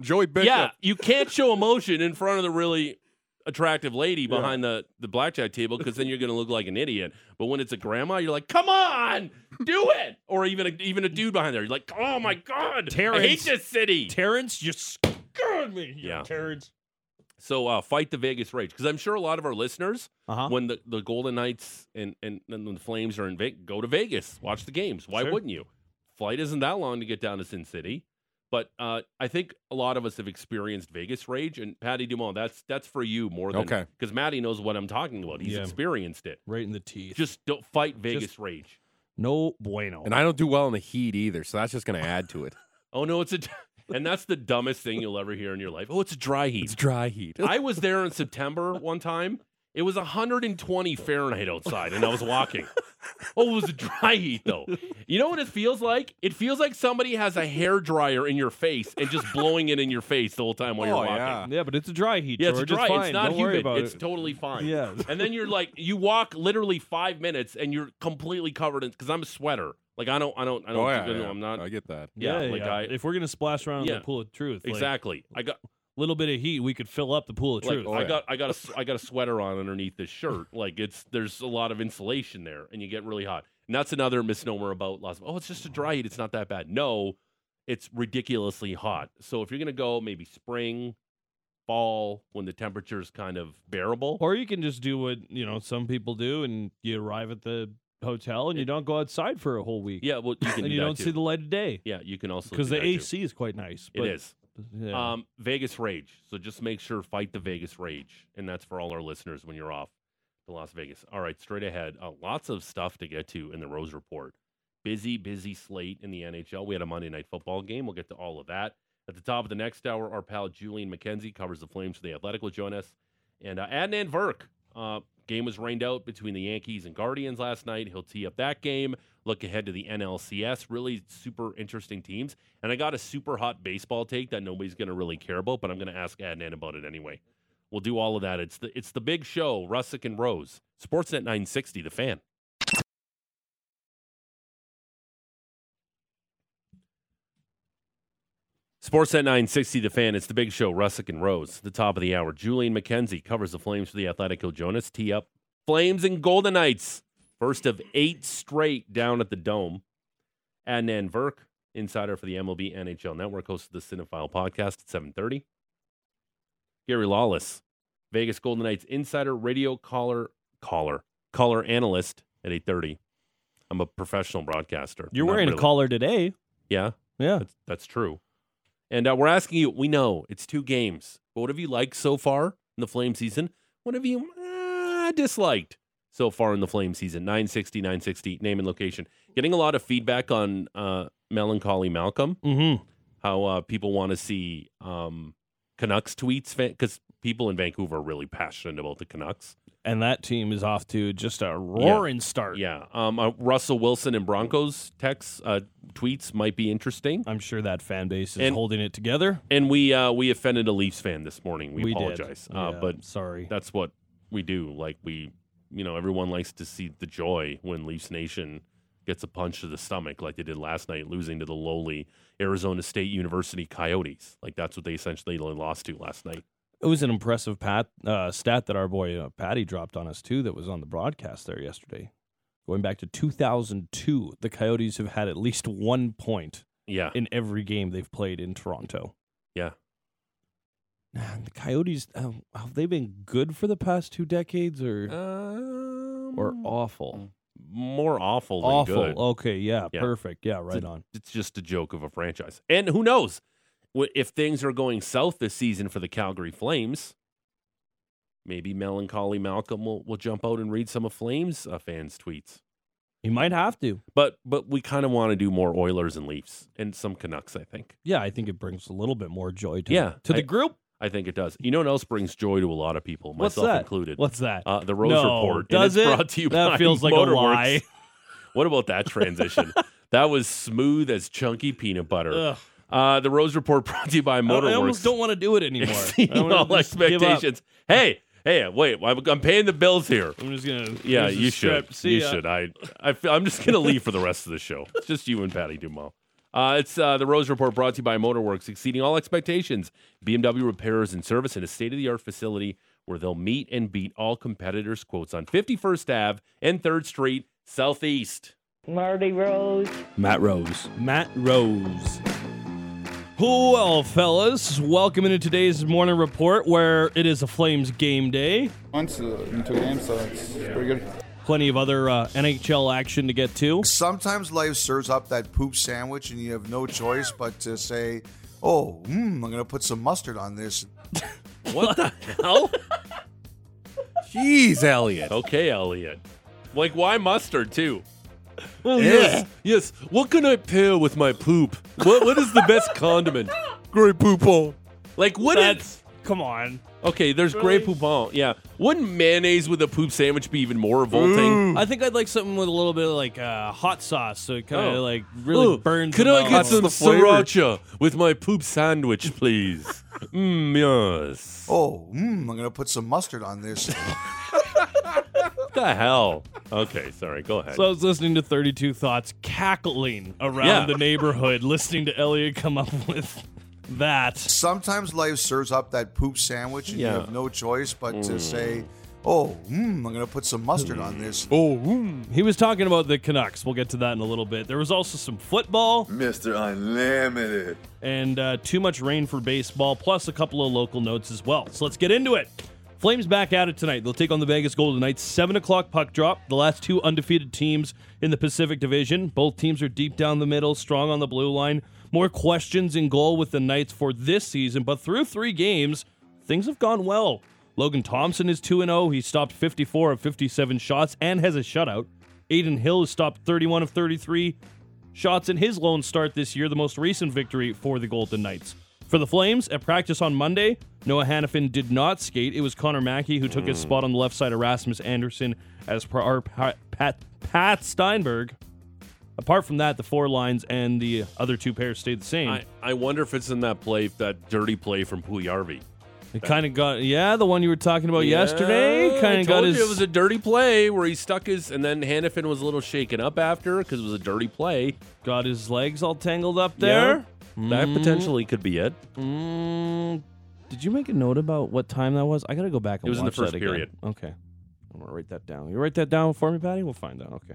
[SPEAKER 6] Joey Bishop.
[SPEAKER 4] yeah, you can't show emotion in front of the really attractive lady behind the the blackjack table because then you're going to look like an idiot. But when it's a grandma, you're like, "Come on, do it!" Or even a, even a dude behind there, you're like, "Oh my god, I hate
[SPEAKER 5] Terrence.
[SPEAKER 4] this city."
[SPEAKER 5] Terrence just scared me.
[SPEAKER 4] Yeah.
[SPEAKER 5] Terrence.
[SPEAKER 4] So uh, fight the Vegas rage because I'm sure a lot of our listeners,
[SPEAKER 5] Uh-huh.
[SPEAKER 4] when the, the Golden Knights and, and, and the Flames are in Vegas, go to Vegas, watch the games. Why
[SPEAKER 5] Sure.
[SPEAKER 4] wouldn't you? Flight isn't that long to get down to Sin City, but uh, I think a lot of us have experienced Vegas rage. And Patty Dumont, that's that's for you more than
[SPEAKER 6] Okay.
[SPEAKER 4] because Matty knows what I'm talking about. He's
[SPEAKER 5] Yeah.
[SPEAKER 4] experienced it.
[SPEAKER 5] Right in the teeth.
[SPEAKER 4] Just don't fight Vegas rage.
[SPEAKER 5] no bueno.
[SPEAKER 6] And I don't do well in the heat either, so that's just going to add to it.
[SPEAKER 4] Oh no, it's a and that's the dumbest thing you'll ever hear in your life. Oh, it's dry heat.
[SPEAKER 6] It's dry heat.
[SPEAKER 4] I was there in September one time. It was 120 Fahrenheit outside, and I was walking. Oh, it was a dry heat though. You know what it feels like? It feels like somebody has a hair dryer in your face and just blowing it in your face the whole time while you're
[SPEAKER 6] Oh,
[SPEAKER 4] walking.
[SPEAKER 6] yeah.
[SPEAKER 5] yeah, but it's a dry heat.
[SPEAKER 4] Yeah, it's
[SPEAKER 5] George.
[SPEAKER 4] dry.
[SPEAKER 5] fine.
[SPEAKER 4] It's not
[SPEAKER 5] Don't
[SPEAKER 4] humid. It's
[SPEAKER 5] it.
[SPEAKER 4] totally fine.
[SPEAKER 5] Yeah.
[SPEAKER 4] And then you're like, you walk literally five minutes, and you're completely covered in. Because I'm a sweater. Like I don't, I don't, I don't.
[SPEAKER 6] oh, yeah,
[SPEAKER 4] you know,
[SPEAKER 6] yeah.
[SPEAKER 4] I'm not.
[SPEAKER 6] I get that.
[SPEAKER 4] yeah, like I-
[SPEAKER 5] if we're gonna splash around in the pool of truth, like,
[SPEAKER 4] exactly. I got a
[SPEAKER 5] little bit of heat, we could fill up the pool of
[SPEAKER 4] like
[SPEAKER 5] truth.
[SPEAKER 6] Oh,
[SPEAKER 4] I
[SPEAKER 6] yeah.
[SPEAKER 4] got I got a s- I got a sweater on underneath this shirt. Like it's there's a lot of insulation there, and you get really hot. And that's another misnomer about Las. Oh, it's just a dry heat. It's not that bad. No, it's ridiculously hot. So if you're gonna go, maybe spring, fall, when the temperature is kind of bearable.
[SPEAKER 5] Or you can just do what you know some people do, and you arrive at the hotel and you don't go outside for a whole week.
[SPEAKER 4] yeah, well, you can
[SPEAKER 5] and
[SPEAKER 4] do
[SPEAKER 5] you
[SPEAKER 4] that
[SPEAKER 5] don't
[SPEAKER 4] too.
[SPEAKER 5] see the light of day
[SPEAKER 4] yeah, you can also
[SPEAKER 5] because
[SPEAKER 4] do
[SPEAKER 5] the
[SPEAKER 4] that too.
[SPEAKER 5] AC is quite nice.
[SPEAKER 4] It
[SPEAKER 5] but-
[SPEAKER 4] is.
[SPEAKER 5] Yeah.
[SPEAKER 4] Um, Vegas Rage. So just make sure fight the Vegas Rage, and that's for all our listeners when you're off to Las Vegas. All right, straight ahead. Uh, lots of stuff to get to in the Rose Report. Busy, busy slate in the NHL. We had a Monday Night Football game. We'll get to all of that at the top of the next hour. Our pal Julian McKenzie covers the Flames for the Athletic. Will join us, and uh, Adnan Virk. Uh, game was rained out between the Yankees and Guardians last night. He'll tee up that game. Look ahead to the NLCS. Really super interesting teams. And I got a super hot baseball take that nobody's going to really care about, but I'm going to ask Adnan about it anyway. We'll do all of that. It's the it's the big show, Russick and Rose. Sportsnet 960, the fan. Sportsnet 960, the fan. It's the big show, Russick and Rose. The top of the hour. Julian McKenzie covers the Flames for the Athletic. He'll. Tee up Flames and Golden Knights. First of eight straight down at the Dome. Adnan Virk, insider for the MLB NHL Network, host of the Cinephile podcast at 730. Gary Lawless, Vegas Golden Knights insider, radio caller, caller, caller analyst at 830. I'm a professional broadcaster.
[SPEAKER 5] You're
[SPEAKER 4] Not
[SPEAKER 5] wearing
[SPEAKER 4] really.
[SPEAKER 5] a collar today.
[SPEAKER 4] Yeah,
[SPEAKER 5] Yeah.
[SPEAKER 4] that's, that's true. And uh, we're asking you, we know it's two games, but what have you liked so far in the Flame season? What have you uh, disliked so far in the Flame season? 960, 960, name and location. Getting a lot of feedback on uh, Melancholy Malcolm,
[SPEAKER 5] Mm-hmm.
[SPEAKER 4] how uh, people want to see um, Canucks tweets, because people in Vancouver are really passionate about the Canucks.
[SPEAKER 5] And that team is off to just a roaring start.
[SPEAKER 4] Yeah. Um, uh, Russell Wilson and Broncos texts, uh, tweets might be interesting.
[SPEAKER 5] I'm sure that fan base is
[SPEAKER 4] And-
[SPEAKER 5] holding it together.
[SPEAKER 4] And we uh, we offended a Leafs fan this morning. We,
[SPEAKER 5] did.
[SPEAKER 4] apologize, uh,
[SPEAKER 5] Yeah,
[SPEAKER 4] but
[SPEAKER 5] sorry.
[SPEAKER 4] that's what we do. Like we, you know, everyone likes to see the joy when Leafs Nation gets a punch to the stomach, like they did last night, losing to the lowly Arizona State University Coyotes. Like that's what they essentially lost to last night.
[SPEAKER 5] It was an impressive pat, uh, stat that our boy uh, Patty dropped on us too. That was on the broadcast there yesterday. Going back to 2002, the Coyotes have had at least one point
[SPEAKER 4] Yeah,
[SPEAKER 5] in every game they've played in Toronto.
[SPEAKER 4] yeah.
[SPEAKER 5] Man, the Coyotes uh, have they been good for the past two decades or
[SPEAKER 4] Um,
[SPEAKER 5] or awful?
[SPEAKER 4] more awful than
[SPEAKER 5] Awful.
[SPEAKER 4] good.
[SPEAKER 5] Okay, yeah,
[SPEAKER 4] Yeah.
[SPEAKER 5] perfect. Yeah, right
[SPEAKER 4] a-
[SPEAKER 5] on.
[SPEAKER 4] it's just a joke of a franchise. And who knows if things are going south this season for the Calgary Flames? Maybe melancholy Malcolm will, will jump out and read some of Flames uh, fans' tweets.
[SPEAKER 5] He might have to.
[SPEAKER 4] But but we kind of want to do more Oilers and Leafs and some Canucks. I think.
[SPEAKER 5] Yeah, I think it brings a little bit more joy to
[SPEAKER 4] Yeah,
[SPEAKER 5] to the
[SPEAKER 4] I-
[SPEAKER 5] group.
[SPEAKER 4] I think it does. You know what else brings joy to a lot of people,
[SPEAKER 5] What's
[SPEAKER 4] myself
[SPEAKER 5] that?
[SPEAKER 4] included.
[SPEAKER 5] What's that?
[SPEAKER 4] uh, the Rose
[SPEAKER 5] no,
[SPEAKER 4] Report?
[SPEAKER 5] Does it?
[SPEAKER 4] brought to you
[SPEAKER 5] that
[SPEAKER 4] by
[SPEAKER 5] feels like a lie.
[SPEAKER 4] What about that transition? that was smooth as chunky peanut butter.
[SPEAKER 5] Ugh.
[SPEAKER 4] Uh, the Rose Report brought to you by Motorworks.
[SPEAKER 5] I almost don't want to do it anymore.
[SPEAKER 4] Exceeding all
[SPEAKER 5] just give up.
[SPEAKER 4] expectations. Hey, Hey, wait, I'm, I'm paying the bills here.
[SPEAKER 5] I'm just gonna.
[SPEAKER 4] Yeah, you should.
[SPEAKER 5] See
[SPEAKER 4] you
[SPEAKER 5] ya.
[SPEAKER 4] should. I, I, I'm just gonna leave for the rest of the show. It's just you and Patty Dumas. Uh, it's uh, the Rose Report brought to you by Motorworks, exceeding all expectations. BMW repairs and service in a state-of-the-art facility where they'll meet and beat all competitors' quotes on 51st Ave and 3rd Street Southeast.
[SPEAKER 7] Marty Rose.
[SPEAKER 5] Matt Rose. Matt Rose. Well, fellas, welcome into today's morning report where it is a Flames game day.
[SPEAKER 9] Once uh, in two games, so it's pretty good.
[SPEAKER 5] Plenty of other uh, NHL action to get to.
[SPEAKER 10] Sometimes life serves up that poop sandwich, and you have no choice but to say, "Oh, mm, I'm going to put some mustard on this."
[SPEAKER 4] What the hell?
[SPEAKER 6] Jeez, Elliot.
[SPEAKER 4] Okay, Elliot. Like, why mustard too? Oh, yes, yes. What can I pair with my poop? What What is the best condiment?
[SPEAKER 6] Grey Poupon.
[SPEAKER 4] Like, what is?
[SPEAKER 5] That's come on.
[SPEAKER 4] Okay, there's Grey Poupon. Yeah. Wouldn't mayonnaise with a poop sandwich be even more revolting?
[SPEAKER 5] I think I'd like something with a little bit of like uh, hot sauce, so it kind of
[SPEAKER 4] Oh.
[SPEAKER 5] like really
[SPEAKER 4] Oh,
[SPEAKER 5] burns.
[SPEAKER 4] Could
[SPEAKER 5] the
[SPEAKER 4] I get some
[SPEAKER 6] the flavor.
[SPEAKER 4] sriracha with my poop sandwich, please? Mmm, yes.
[SPEAKER 10] Oh, mm, I'm going to put some mustard on this.
[SPEAKER 4] What the hell? Okay, sorry. Go ahead.
[SPEAKER 5] So I was listening to 32 Thoughts, cackling around
[SPEAKER 4] Yeah.
[SPEAKER 5] the neighborhood, listening to Elliot come up with that.
[SPEAKER 10] Sometimes life serves up that poop sandwich, and
[SPEAKER 4] Yeah.
[SPEAKER 10] you have no choice but to say, "Oh, mm, I'm going to put some mustard on this."
[SPEAKER 6] Oh, mm.
[SPEAKER 5] He was talking about the Canucks. We'll get to that in a little bit. There was also some football
[SPEAKER 11] Mr. Unlimited.
[SPEAKER 5] and uh, too much rain for baseball, plus a couple of local notes as well. So let's get into it. Flames back at it tonight. They'll take on the Vegas Golden Knights. 7 o'clock puck drop. The last two undefeated teams in the Pacific Division. Both teams are deep down the middle, strong on the blue line. More questions in goal with the Knights for this season, but through three games, things have gone well. Logan Thompson is 2 0. He stopped 54 of 57 shots and has a shutout. Adin Hill has stopped 31 of 33 shots in his lone start this year, the most recent victory for the Golden Knights. For the Flames, at practice on Monday, Noah Hanifin did not skate. It was Connor Mackey who took his hmm. spot on the left side of Rasmus Andersson as per our Pat, Pat, Pat Steinberg. Apart from that, the four lines and the other two pairs stayed the same.
[SPEAKER 4] I, I wonder if it's in that play, that dirty play from Puljujarvi.
[SPEAKER 5] it kind of got, yeah, the one you were talking about yesterday. Kind of got his.
[SPEAKER 4] It was a dirty play where he stuck his, and then Hanifin was a little shaken up after because it was a dirty play.
[SPEAKER 5] got his legs all tangled up there.
[SPEAKER 4] That potentially could be it.
[SPEAKER 5] Mm, did you make a note about what time that was? I gotta go back and
[SPEAKER 4] It was in the
[SPEAKER 5] watch that
[SPEAKER 4] first
[SPEAKER 5] again.
[SPEAKER 4] period.
[SPEAKER 5] Okay. I'm gonna write that down. You write that down for me, Patty? We'll find out. Okay.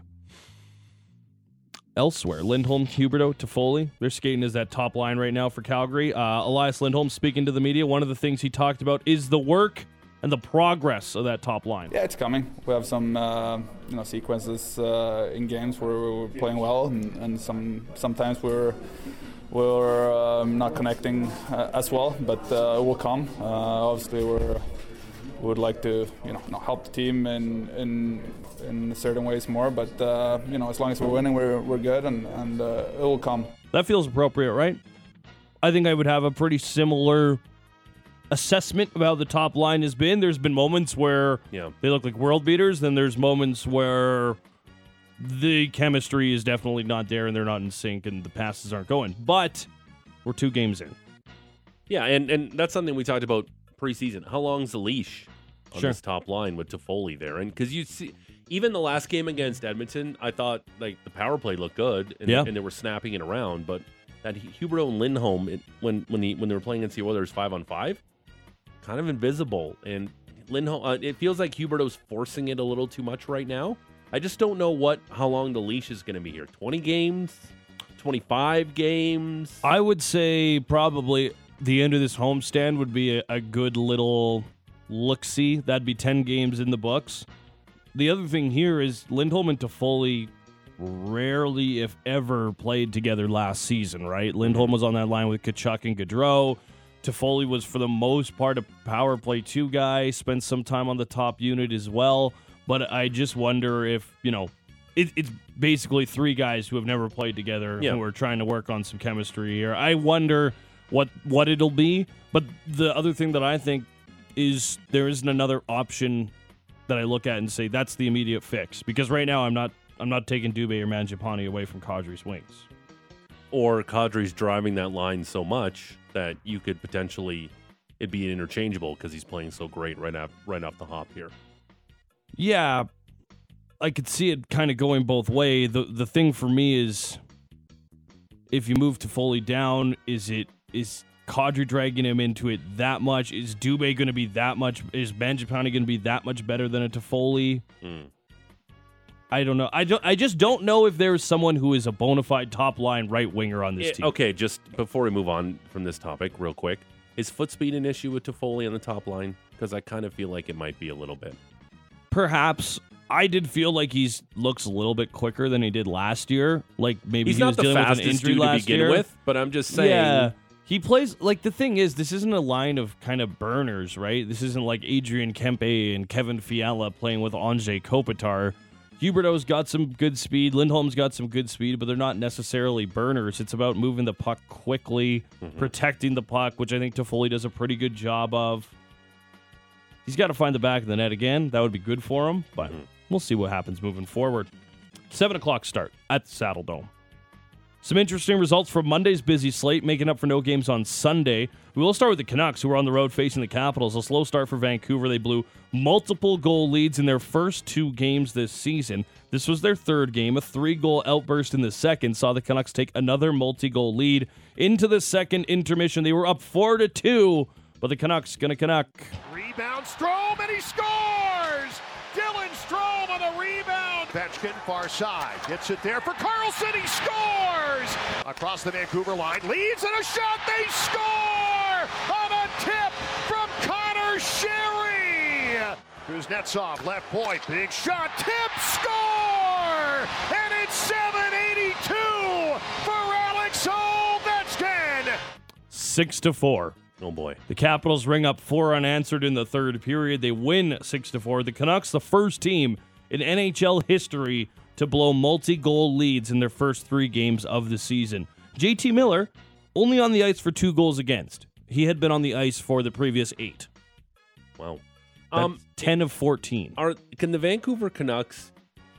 [SPEAKER 5] Elsewhere, Lindholm, Huberdeau, Toffoli, they're skating as that top line right now for Calgary. Uh, Elias Lindholm speaking to the media. One of the things he talked about is the work and the progress of that top line.
[SPEAKER 9] Yeah, it's coming. We have some uh, you know sequences uh, in games where we're playing well, and, and some sometimes we're we're um, not connecting uh, as well, but uh, it will come. Uh, obviously, we're we would like to you know not help the team in in in certain ways more, but uh, you know as long as we're winning, we're we're good, and and uh, it will come.
[SPEAKER 5] That feels appropriate, right? I think I would have a pretty similar assessment about how the top line has been. There's been moments where
[SPEAKER 4] Yeah.
[SPEAKER 5] they look like world beaters, then there's moments where the chemistry is definitely not there and they're not in sync and the passes aren't going. But we're two games in.
[SPEAKER 4] Yeah, and, and that's something we talked about preseason. How long's the leash on
[SPEAKER 5] Sure.
[SPEAKER 4] this top line with Toffoli there? And because you see, even the last game against Edmonton, I thought like the power play looked good, and,
[SPEAKER 5] Yeah.
[SPEAKER 4] and they were snapping it around. But that Huberdeau and Lindholm, it, when when the when they were playing against the Oilers five on five, kind of invisible. And Lindholm, uh, it feels like Huberdeau's forcing it a little too much right now. I just don't know what how long the leash is going to be here. Twenty games, twenty five games.
[SPEAKER 5] I would say probably the end of this homestand would be a, a good little look see. That'd be 10 games in the books. The other thing here is Lindholm and Toffoli rarely, if ever, played together last season, right? Mm-hmm. Lindholm was on that line with Tkachuk and Gaudreau. Toffoli was, for the most part, a power play two guy, spent some time on the top unit as well. But I just wonder if, you know, it, it's basically three guys who have never played together
[SPEAKER 4] Yeah.
[SPEAKER 5] who are trying to work on some chemistry here. I wonder what what it'll be. But the other thing that I think is there isn't another option that I look at and say that's the immediate fix because right now I'm not I'm not taking Dubé or Mangiapane away from Kadri's wings.
[SPEAKER 4] or Kadri's driving that line so much that you could potentially it'd be interchangeable because he's playing so great right off right off the hop here.
[SPEAKER 5] Yeah, I could see it kind of going both way. The the thing for me is if you move Toffoli down, is it is Kadri dragging him into it that much? Is Dubé going to be that much? Is Mangiapane going to be that much better than a Toffoli?
[SPEAKER 4] Mm.
[SPEAKER 5] I don't know. I don't. I just don't know if there's someone who is a bona fide top line right winger on this
[SPEAKER 4] Eh,
[SPEAKER 5] team.
[SPEAKER 4] okay, just before we move on from this topic, real quick, is foot speed an issue with Toffoli on the top line? Because I kind of feel like it might be a little bit.
[SPEAKER 5] Perhaps I did feel like he's looks a little bit quicker than he did last year. Like maybe
[SPEAKER 4] He's
[SPEAKER 5] he
[SPEAKER 4] not
[SPEAKER 5] was
[SPEAKER 4] the
[SPEAKER 5] dealing with an
[SPEAKER 4] fastest
[SPEAKER 5] injury
[SPEAKER 4] dude to
[SPEAKER 5] last
[SPEAKER 4] begin
[SPEAKER 5] year.
[SPEAKER 4] with, but I'm just saying.
[SPEAKER 5] Yeah. He plays like the thing is this isn't a line of kind of burners, right? This isn't like Adrian Kempe and Kevin Fiala playing with Anze Kopitar. Huberdeau's got some good speed. Lindholm's got some good speed, but they're not necessarily burners. It's about moving the puck quickly,
[SPEAKER 4] Mm-hmm.
[SPEAKER 5] protecting the puck, which I think Toffoli does a pretty good job of. He's got to find the back of the net again. That would be good for him, but
[SPEAKER 4] Mm-hmm.
[SPEAKER 5] we'll see what happens moving forward. Seven o'clock start at the Saddledome. Some interesting results from Monday's busy slate, making up for no games on Sunday. We will start with the Canucks, who are on the road facing the Capitals. A slow start for Vancouver. They blew multiple goal leads in their first two games this season. This was their third game. A three goal outburst in the second saw the Canucks take another multi goal lead into the second intermission. They were up four to two, but the Canucks gonna Canuck.
[SPEAKER 2] Rebound, Strome, and he scores! Dylan Strome on the rebound. Vetchkin, far side, gets it there for Carlson. He scores! Across the Vancouver line, leads and a shot. They score on a tip from Connor Sheary. Kuznetsov, left point, big shot, tip, score! And it's 782 for Alex Ovechkin.
[SPEAKER 5] Six to four.
[SPEAKER 4] Oh boy.
[SPEAKER 5] The Capitals ring up four unanswered in the third period. They win six to four. The Canucks, the first team in NHL history to blow multi-goal leads in their first three games of the season. JT Miller only on the ice for two goals against. He had been on the ice for the previous eight.
[SPEAKER 4] Wow.
[SPEAKER 5] That's
[SPEAKER 4] Um,
[SPEAKER 5] ten of fourteen.
[SPEAKER 4] Are can the Vancouver Canucks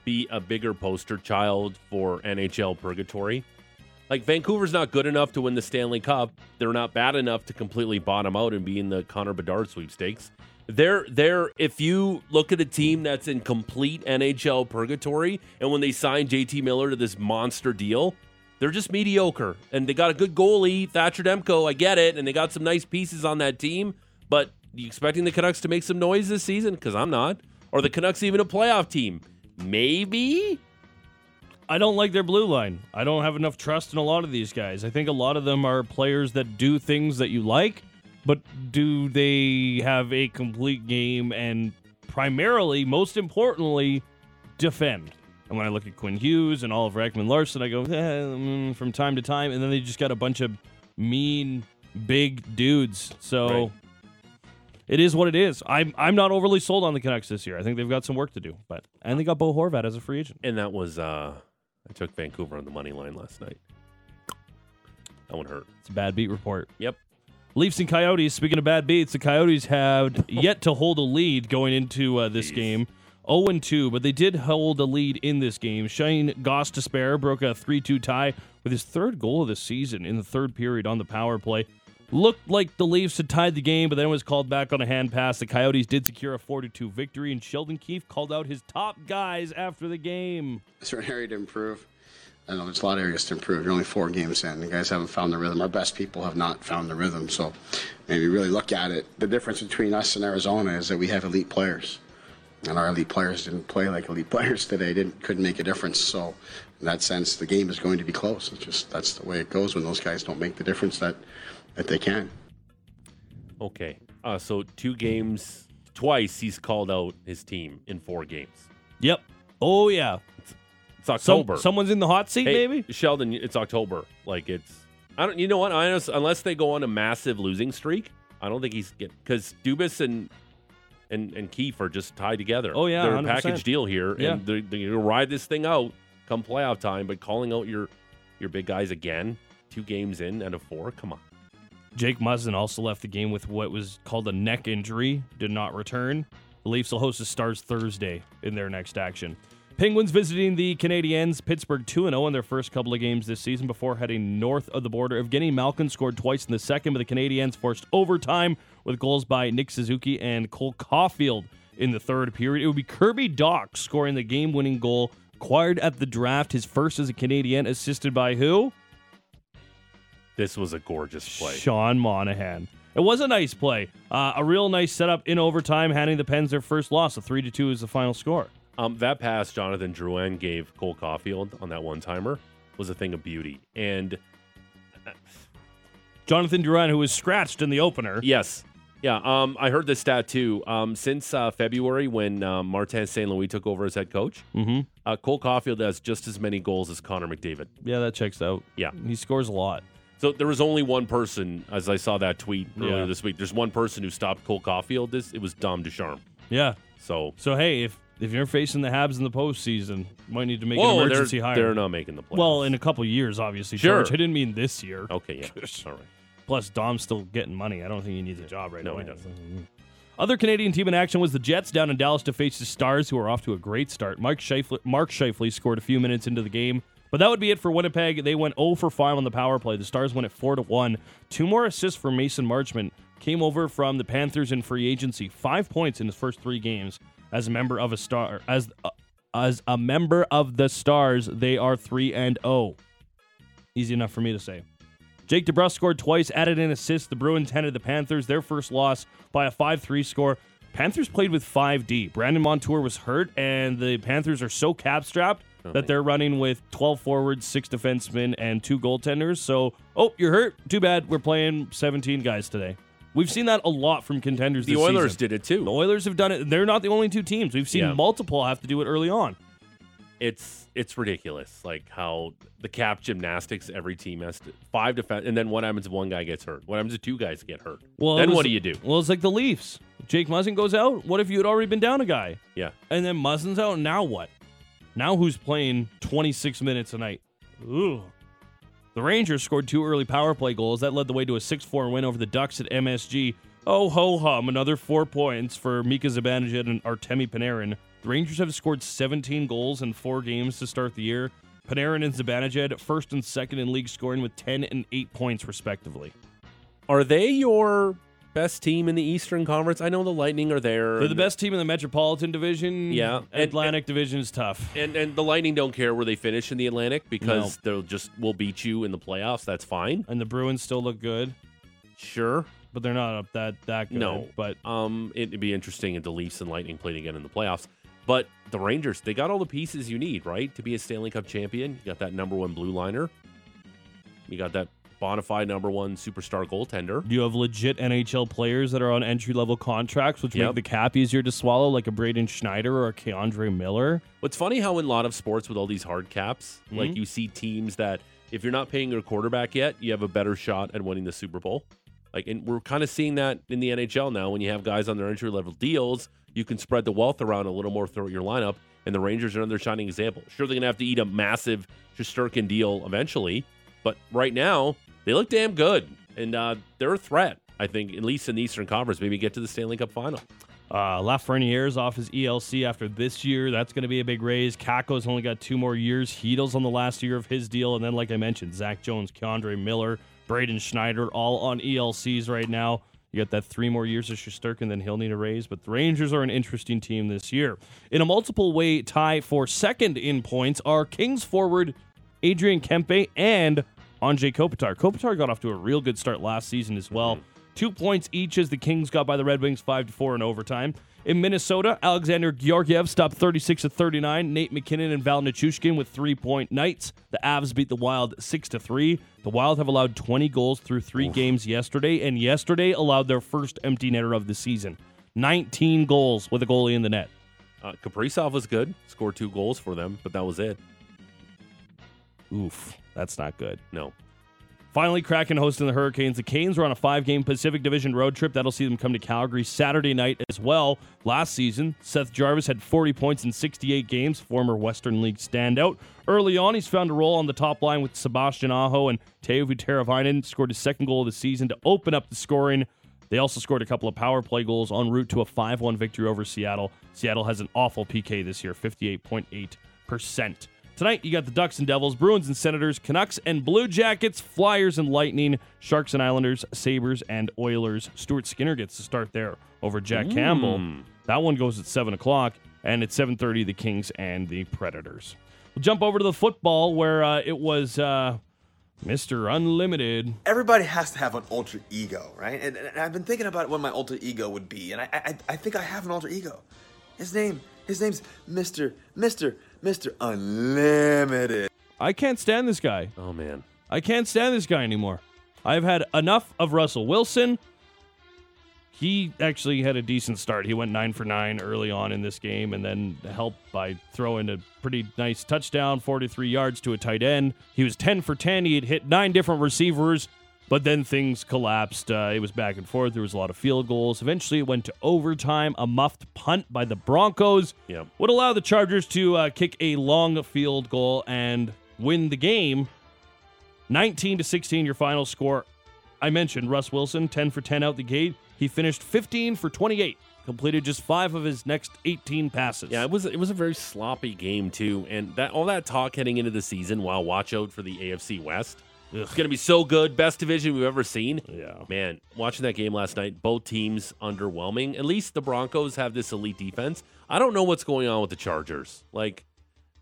[SPEAKER 4] be a bigger poster child for NHL purgatory? Like Vancouver's not good enough to win the Stanley Cup. They're not bad enough to completely bottom out and be in the Connor Bedard sweepstakes. They're they're if you look at a team that's in complete NHL purgatory and when they signed JT Miller to this monster deal, they're just mediocre. And they got a good goalie, Thatcher Demko, I get it, and they got some nice pieces on that team, but you expecting the Canucks to make some noise this season? Because I'm not. Or the Canucks even a playoff team? Maybe.
[SPEAKER 5] I don't like their blue line. I don't have enough trust in a lot of these guys. I think a lot of them are players that do things that you like, but do they have a complete game and primarily, most importantly, defend? And when I look at Quinn Hughes and Oliver Ekman-Larsson, I go, eh, mm, from time to time, and then they just got a bunch of mean, big dudes. So
[SPEAKER 4] Right.
[SPEAKER 5] it is what it is. I'm I'm not overly sold on the Canucks this year. I think they've got some work to do, but and they got Bo Horvat as a free agent.
[SPEAKER 4] And that was uh I took Vancouver on the money line last night. That one hurt.
[SPEAKER 5] It's a bad beat report.
[SPEAKER 4] Yep.
[SPEAKER 5] Leafs and Coyotes. Speaking of bad beats, the Coyotes have yet to hold a lead going into uh, this
[SPEAKER 4] Jeez.
[SPEAKER 5] game. 0 and 2, but they did hold a lead in this game. Shane Goss despair broke a 3 2 tie with his third goal of the season in the third period on the power play. Looked like the Leafs had tied the game, but then it was called back on a hand pass. The Coyotes did secure a 4 2 victory, and Sheldon Keefe called out his top guys after the game.
[SPEAKER 7] An area to improve? I know there's a lot of areas to improve. You're only four games in. The guys haven't found the rhythm. Our best people have not found the rhythm. So maybe really look at it. The difference between us and Arizona is that we have elite players. And our elite players didn't play like elite players today. Didn't couldn't make a difference. So in that sense, the game is going to be close. It's just that's the way it goes when those guys don't make the difference that that they can.
[SPEAKER 4] Okay. Uh so two games twice he's called out his team in four games.
[SPEAKER 5] Yep. Oh, yeah.
[SPEAKER 4] It's
[SPEAKER 5] Some,
[SPEAKER 4] October.
[SPEAKER 5] someone's in the hot seat,
[SPEAKER 4] Hey,
[SPEAKER 5] maybe?
[SPEAKER 4] Sheldon, it's October. Like it's I don't you know what? I honest, unless they go on a massive losing streak, I don't think he's get because Dubas and and and Keefe are just tied together.
[SPEAKER 5] Oh, yeah,
[SPEAKER 4] they're a
[SPEAKER 5] 100%.
[SPEAKER 4] package deal here,
[SPEAKER 5] Yeah.
[SPEAKER 4] and they're, they're gonna ride this thing out come playoff time. But calling out your your big guys again, two games in out of four, come on.
[SPEAKER 5] Jake Muzzin also left the game with what was called a neck injury, did not return. The Leafs will host the Stars Thursday in their next action. Penguins visiting the Canadiens. Pittsburgh 2 0 in their first couple of games this season before heading north of the border. Evgeny Malkin scored twice in the second, but the Canadiens forced overtime with goals by Nick Suzuki and Cole Caufield in the third period. It would be Kirby Dach scoring the game winning goal, acquired at the draft, his first as a Canadian, assisted by who?
[SPEAKER 4] This was a gorgeous play.
[SPEAKER 5] Sean Monahan. It was a nice play. Uh, a real nice setup in overtime, handing the Pens their first loss. A 3 to 2 is the final score.
[SPEAKER 4] Um, that pass Jonathan Drouin gave Cole Caufield on that one timer was a thing of beauty. And
[SPEAKER 5] Jonathan Drouin, who was scratched in the opener.
[SPEAKER 4] yes, yeah, um, I heard this stat too. Um, since uh, February, when um, Martin St. Louis took over as head coach,
[SPEAKER 5] Mm-hmm.
[SPEAKER 4] uh, Cole Caufield has just as many goals as Connor McDavid.
[SPEAKER 5] Yeah, that checks out.
[SPEAKER 4] Yeah.
[SPEAKER 5] He scores a lot.
[SPEAKER 4] So there was only one person, as I saw that tweet earlier
[SPEAKER 5] Yeah.
[SPEAKER 4] this week. There's one person who stopped Cole Caufield. This it was Dom Ducharme.
[SPEAKER 5] Yeah.
[SPEAKER 4] So
[SPEAKER 5] So hey, if if you're facing the Habs in the postseason, you might need to make
[SPEAKER 4] Whoa,
[SPEAKER 5] an
[SPEAKER 4] they're,
[SPEAKER 5] emergency hire.
[SPEAKER 4] they're not making the playoffs.
[SPEAKER 5] Well, in a couple years, obviously.
[SPEAKER 4] Sure.
[SPEAKER 5] George. I didn't mean this year.
[SPEAKER 4] okay, yeah, all right.
[SPEAKER 5] Plus, Dom's still getting money. I don't think he needs a job right
[SPEAKER 4] No,
[SPEAKER 5] now.
[SPEAKER 4] he doesn't. Mm-hmm.
[SPEAKER 5] Other Canadian team in action was the Jets down in Dallas to face the Stars, who are off to a great start. Mike Scheifele, Mark Scheifele scored a few minutes into the game, but that would be it for Winnipeg. They went 0 for 5 on the power play. The Stars went at 4 to 1. Two more assists for Mason Marchment came over from the Panthers in free agency. Five points in his first three games as a member of a star as uh, as a member of the Stars. They are 3 and 0. Easy enough for me to say. Jake DeBrusk scored twice, added an assist. The Bruins handed the Panthers their first loss by a 5 3 score. Panthers played with 5D. Brandon Montour was hurt, and the Panthers are so cap strapped that they're running with 12 forwards, six defensemen, and two goaltenders. So, oh, you're hurt? Too bad. We're playing 17 guys today. We've seen that a lot from contenders
[SPEAKER 4] The Oilers
[SPEAKER 5] season.
[SPEAKER 4] did it too.
[SPEAKER 5] The Oilers have done it. They're not the only two teams. We've seen
[SPEAKER 4] Yeah.
[SPEAKER 5] multiple have to do it early on.
[SPEAKER 4] it's it's ridiculous like how the cap gymnastics every team has to five defense and then what happens if one guy gets hurt what happens if two guys get hurt
[SPEAKER 5] Well,
[SPEAKER 4] then
[SPEAKER 5] was-
[SPEAKER 4] what do you do
[SPEAKER 5] Well, it's like the Leafs. Jake Muzzin goes out. What if you had already been down a guy?
[SPEAKER 4] yeah
[SPEAKER 5] And then Muzzin's out. Now what? Now who's playing 26 minutes a night? Ooh. The Rangers scored two early power play goals. That led the way to a 6 4 win over the Ducks at MSG. Oh, ho hum. Another four points for Mika Zibanejad and Artemi Panarin. The Rangers have scored 17 goals in four games to start the year. Panarin and Zibanejad first and second in league scoring with 10 and 8 points, respectively.
[SPEAKER 4] are they your best team in the eastern conference. I know the lightning are there
[SPEAKER 5] They're the best team in the Metropolitan Division.
[SPEAKER 4] Yeah, and-
[SPEAKER 5] Atlantic Division is tough.
[SPEAKER 4] and and the lightning don't care where they finish in the atlantic because they'll just will beat you in the playoffs. That's fine.
[SPEAKER 5] And the Bruins still look good,
[SPEAKER 4] sure.
[SPEAKER 5] But they're not up that that good.
[SPEAKER 4] No.
[SPEAKER 5] but
[SPEAKER 4] um it'd be interesting if the leafs and lightning played again in the playoffs. But the rangers they got all the pieces you need right? To be a stanley cup champion. You got that number one blue liner you got that bona fide number one superstar goaltender Do
[SPEAKER 5] you have legit NHL players that are on entry level contracts, which
[SPEAKER 4] Yep.
[SPEAKER 5] make the cap easier to swallow, like a Braden Schneider or a K'Andre Miller.
[SPEAKER 4] What's funny how in a lot of sports with all these hard caps, like
[SPEAKER 5] Mhm.
[SPEAKER 4] you see teams that if you're not paying your quarterback yet, you have a better shot at winning the Super Bowl. Like, and we're kind of seeing that in the NHL now. When you have guys on their entry level deals, you can spread the wealth around a little more throughout your lineup. And the Rangers are another shining example. Sure, they're gonna have to eat a massive Shesterkin deal eventually, but right now they look damn good, and uh, they're a threat. I think, at least in the Eastern Conference, maybe get to the Stanley Cup final.
[SPEAKER 5] Uh, Lafreniere's off his ELC after this year. That's going to be a big raise. Kakko's only got two more years. Chytil's on the last year of his deal. And then, like I mentioned, Zach Jones, K'Andre Miller, Braden Schneider, all on ELCs right now. You got that three more years of Shesterkin, then he'll need a raise. But the Rangers are an interesting team this year. In a multiple way tie for second in points are Kings forward Adrian Kempe and Anze Kopitar. Kopitar got off to a real good start last season as well. Two points each as the Kings got by the Red Wings 5 to 4 in overtime. In Minnesota, Alexander Georgiev stopped 36 to 39. Nate MacKinnon and Val Nichushkin with three point nights. The Avs beat the Wild 6 to 3. The Wild have allowed 20 goals through three games yesterday, and yesterday allowed their first empty netter of the season. 19 goals with a goalie in the net.
[SPEAKER 4] Uh, Kaprizov was good, scored two goals for them, but that was it.
[SPEAKER 5] Oof, that's not good.
[SPEAKER 4] No.
[SPEAKER 5] Finally, Kraken hosting the Hurricanes. The Canes were on a five game Pacific Division road trip. That'll see them come to Calgary Saturday night as well. Last season, Seth Jarvis had 40 points in 68 games, former Western League standout. Early on, he's found a role on the top line with Sebastian Aho and Teuvo Teravainen. Scored his second goal of the season to open up the scoring. They also scored a couple of power play goals en route to a 5 1 victory over Seattle. Seattle has an awful PK this year, 58.8%. Tonight, you got the Ducks and Devils, Bruins and Senators, Canucks and Blue Jackets, Flyers and Lightning, Sharks and Islanders, Sabres and Oilers. Stuart Skinner gets to start there over Jack Campbell. That one goes at 7 o'clock, and at 7.30, the Kings and the Predators. We'll jump over to the football where uh, it was uh, Mr. Unlimited.
[SPEAKER 12] Everybody has to have an alter ego, right? And, and I've been thinking about what my alter ego would be, and I, I, I think I have an alter ego. His name, his name's Mister, Mister, Mister Unlimited.
[SPEAKER 5] I can't stand this guy.
[SPEAKER 4] Oh man.
[SPEAKER 5] I can't stand this guy anymore. I've had enough of Russell Wilson. He actually had a decent start. He went nine for nine early on in this game and then helped by throwing a pretty nice touchdown, 43 yards to a tight end. He was 10 for 10. He had hit nine different receivers, but then things collapsed. Uh, it was back and forth. There was a lot of field goals. Eventually, it went to overtime. A muffed punt by the Broncos
[SPEAKER 4] Yep.
[SPEAKER 5] would allow the Chargers to uh, kick a long field goal and win the game. 19 to 16, your final score. I mentioned Russ Wilson, 10 for 10 out the gate. He finished 15 for 28, completed just five of his next 18 passes.
[SPEAKER 4] Yeah, it was it was a very sloppy game too, and that all that talk heading into the season. While watch out for the AFC West. It's going to be so good, best division we've ever seen.
[SPEAKER 5] Yeah,
[SPEAKER 4] man, watching that game last night, both teams underwhelming. At least the Broncos have this elite defense. I don't know what's going on with the Chargers. Like,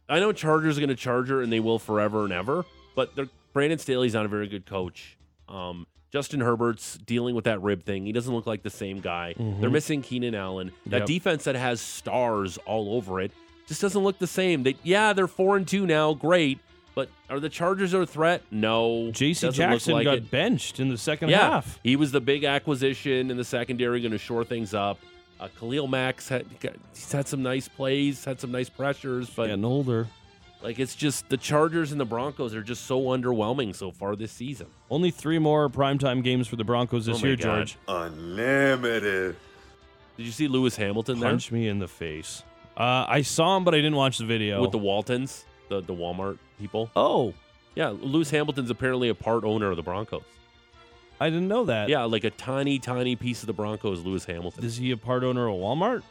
[SPEAKER 4] I know Chargers are going to Charger and they will forever and ever, but they're, Brandon Staley's not a very good coach. Um, Justin Herbert's dealing with that rib thing. He doesn't look like the same guy.
[SPEAKER 5] Mhm.
[SPEAKER 4] They're missing Keenan Allen. That
[SPEAKER 5] Yep.
[SPEAKER 4] defense that has stars all over it just doesn't look the same. They yeah, they're four and two now, great. But are the Chargers a threat? No.
[SPEAKER 5] J.C. Jackson
[SPEAKER 4] like
[SPEAKER 5] got
[SPEAKER 4] it.
[SPEAKER 5] benched in the second
[SPEAKER 4] yeah,
[SPEAKER 5] half.
[SPEAKER 4] he was the big acquisition in the secondary, going to shore things up. Uh, Khalil Mack's had he's had some nice plays, had some nice pressures, but
[SPEAKER 5] getting older.
[SPEAKER 4] Like it's just the Chargers and the Broncos are just so underwhelming so far this season.
[SPEAKER 5] Only three more primetime games for the Broncos this
[SPEAKER 4] Oh my
[SPEAKER 5] year,
[SPEAKER 4] God.
[SPEAKER 5] George.
[SPEAKER 11] Unlimited.
[SPEAKER 4] Did you see Lewis Hamilton there
[SPEAKER 5] Punch me in the face. Uh, I saw him, but I didn't watch the video.
[SPEAKER 4] with the Waltons, the the Walmart people?
[SPEAKER 5] oh,
[SPEAKER 4] Yeah, Lewis Hamilton's apparently a part owner of the Broncos.
[SPEAKER 5] I didn't know that.
[SPEAKER 4] Yeah, like a tiny, tiny piece of the Broncos, Lewis Hamilton.
[SPEAKER 5] Is he a part owner of Walmart?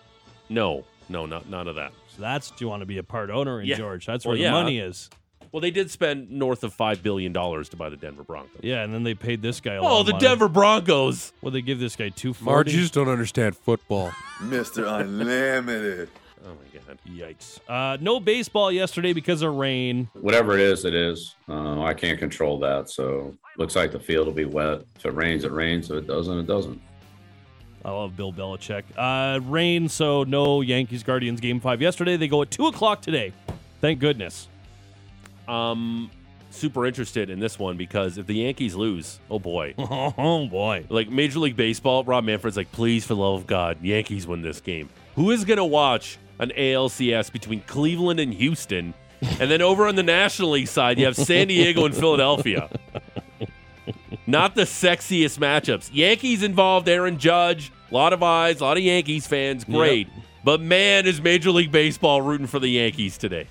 [SPEAKER 4] No, no, not none of that.
[SPEAKER 5] So that's do you want to be a part owner in,
[SPEAKER 4] Yeah.
[SPEAKER 5] George. That's
[SPEAKER 4] Well,
[SPEAKER 5] where
[SPEAKER 4] yeah.
[SPEAKER 5] the money is.
[SPEAKER 4] Well, they did spend north of five billion dollars to buy the Denver Broncos.
[SPEAKER 5] Yeah, and then they paid this guy a lot
[SPEAKER 4] Oh,
[SPEAKER 5] of
[SPEAKER 4] the
[SPEAKER 5] money.
[SPEAKER 4] Denver Broncos.
[SPEAKER 5] Well, they give this guy two
[SPEAKER 6] Marge,
[SPEAKER 5] forty.
[SPEAKER 6] you just don't understand football.
[SPEAKER 11] Mr. Unlimited.
[SPEAKER 4] Oh my god.
[SPEAKER 5] Yikes! Uh, no baseball yesterday because of rain.
[SPEAKER 13] Whatever it is, it is. Uh, I can't control that. So looks like the field will be wet. If it rains, it rains. If it doesn't, it doesn't.
[SPEAKER 5] I love Bill Belichick. Uh, rain, so no Yankees Guardians game five yesterday. They go at two o'clock today. Thank goodness.
[SPEAKER 4] Um, super interested in this one because if the Yankees lose, oh boy,
[SPEAKER 5] Oh boy.
[SPEAKER 4] like Major League Baseball, Rob Manfred's like, please, for the love of God, Yankees win this game. Who is gonna watch an ALCS between Cleveland and Houston, and then over on the National League side, you have San Diego and Philadelphia. Not the sexiest matchups. Yankees involved, Aaron Judge, a lot of eyes, a lot of Yankees fans, great. But man, is Major League Baseball rooting for the Yankees today.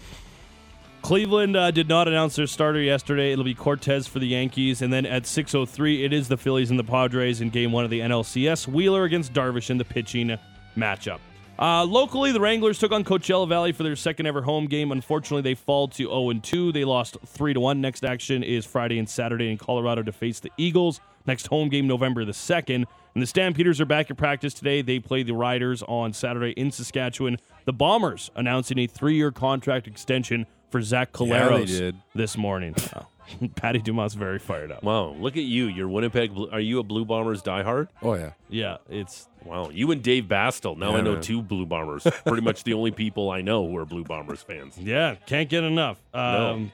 [SPEAKER 5] Cleveland uh, did not announce their starter yesterday. It'll be Cortes for the Yankees, and then at 6:03, it is the Phillies and the Padres in Game One of the NLCS. Wheeler against Darvish in the pitching matchup. Uh, locally, the Wranglers took on Coachella Valley for their second ever home game. Unfortunately, they fall to 0 2. They lost 3 to 1. Next action is Friday and Saturday in Colorado to face the Eagles. Next home game, November the 2nd. And the Stampeders are back at practice today. They play the Riders on Saturday in Saskatchewan. The Bombers announcing a three year contract extension for Zach
[SPEAKER 6] Yeah, they
[SPEAKER 5] Collaros
[SPEAKER 6] did.
[SPEAKER 5] this morning. Wow. Patty Dumas very fired up.
[SPEAKER 4] Wow, look at you. You're Winnipeg. Blue- Are you a Blue Bombers diehard?
[SPEAKER 6] Oh yeah.
[SPEAKER 5] Yeah, it's
[SPEAKER 4] Wow, you and Dave Bastel. Now
[SPEAKER 6] Yeah,
[SPEAKER 4] I know
[SPEAKER 6] man.
[SPEAKER 4] two Blue Bombers. Pretty much the only people I know who are Blue Bombers fans.
[SPEAKER 5] Yeah, can't get enough.
[SPEAKER 4] No.
[SPEAKER 5] Um,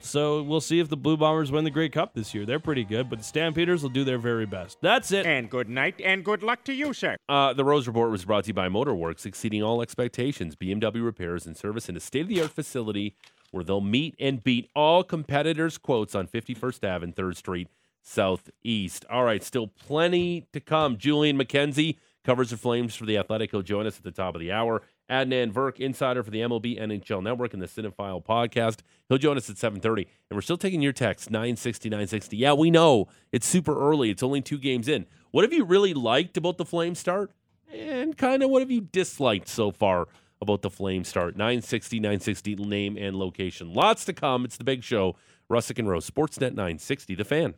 [SPEAKER 5] So we'll see if the Blue Bombers win the Grey Cup this year. They're pretty good, but the Stampeders will do their very best. That's it.
[SPEAKER 14] And good night and good luck to you, sir.
[SPEAKER 4] Uh, the Rose Report was brought to you by Motorworks, exceeding all expectations. BMW repairs and service in a state of the art facility where they'll meet and beat all competitors' quotes on 51st Ave and 3rd Street Southeast. All right, still plenty to come. Julian McKenzie covers the Flames for the Athletic. He'll join us at the top of the hour. Adnan Virk, insider for the MLB NHL Network and the Cinephile podcast. He'll join us at 7.30. And we're still taking your text, 960, 960. Yeah, we know. It's super early. It's only two games in. What have you really liked about the Flame Start? And kind of what have you disliked so far about the Flame Start? 960, 960 name and location. Lots to come. It's the big show. Russick and Rose, Sportsnet 960, The Fan.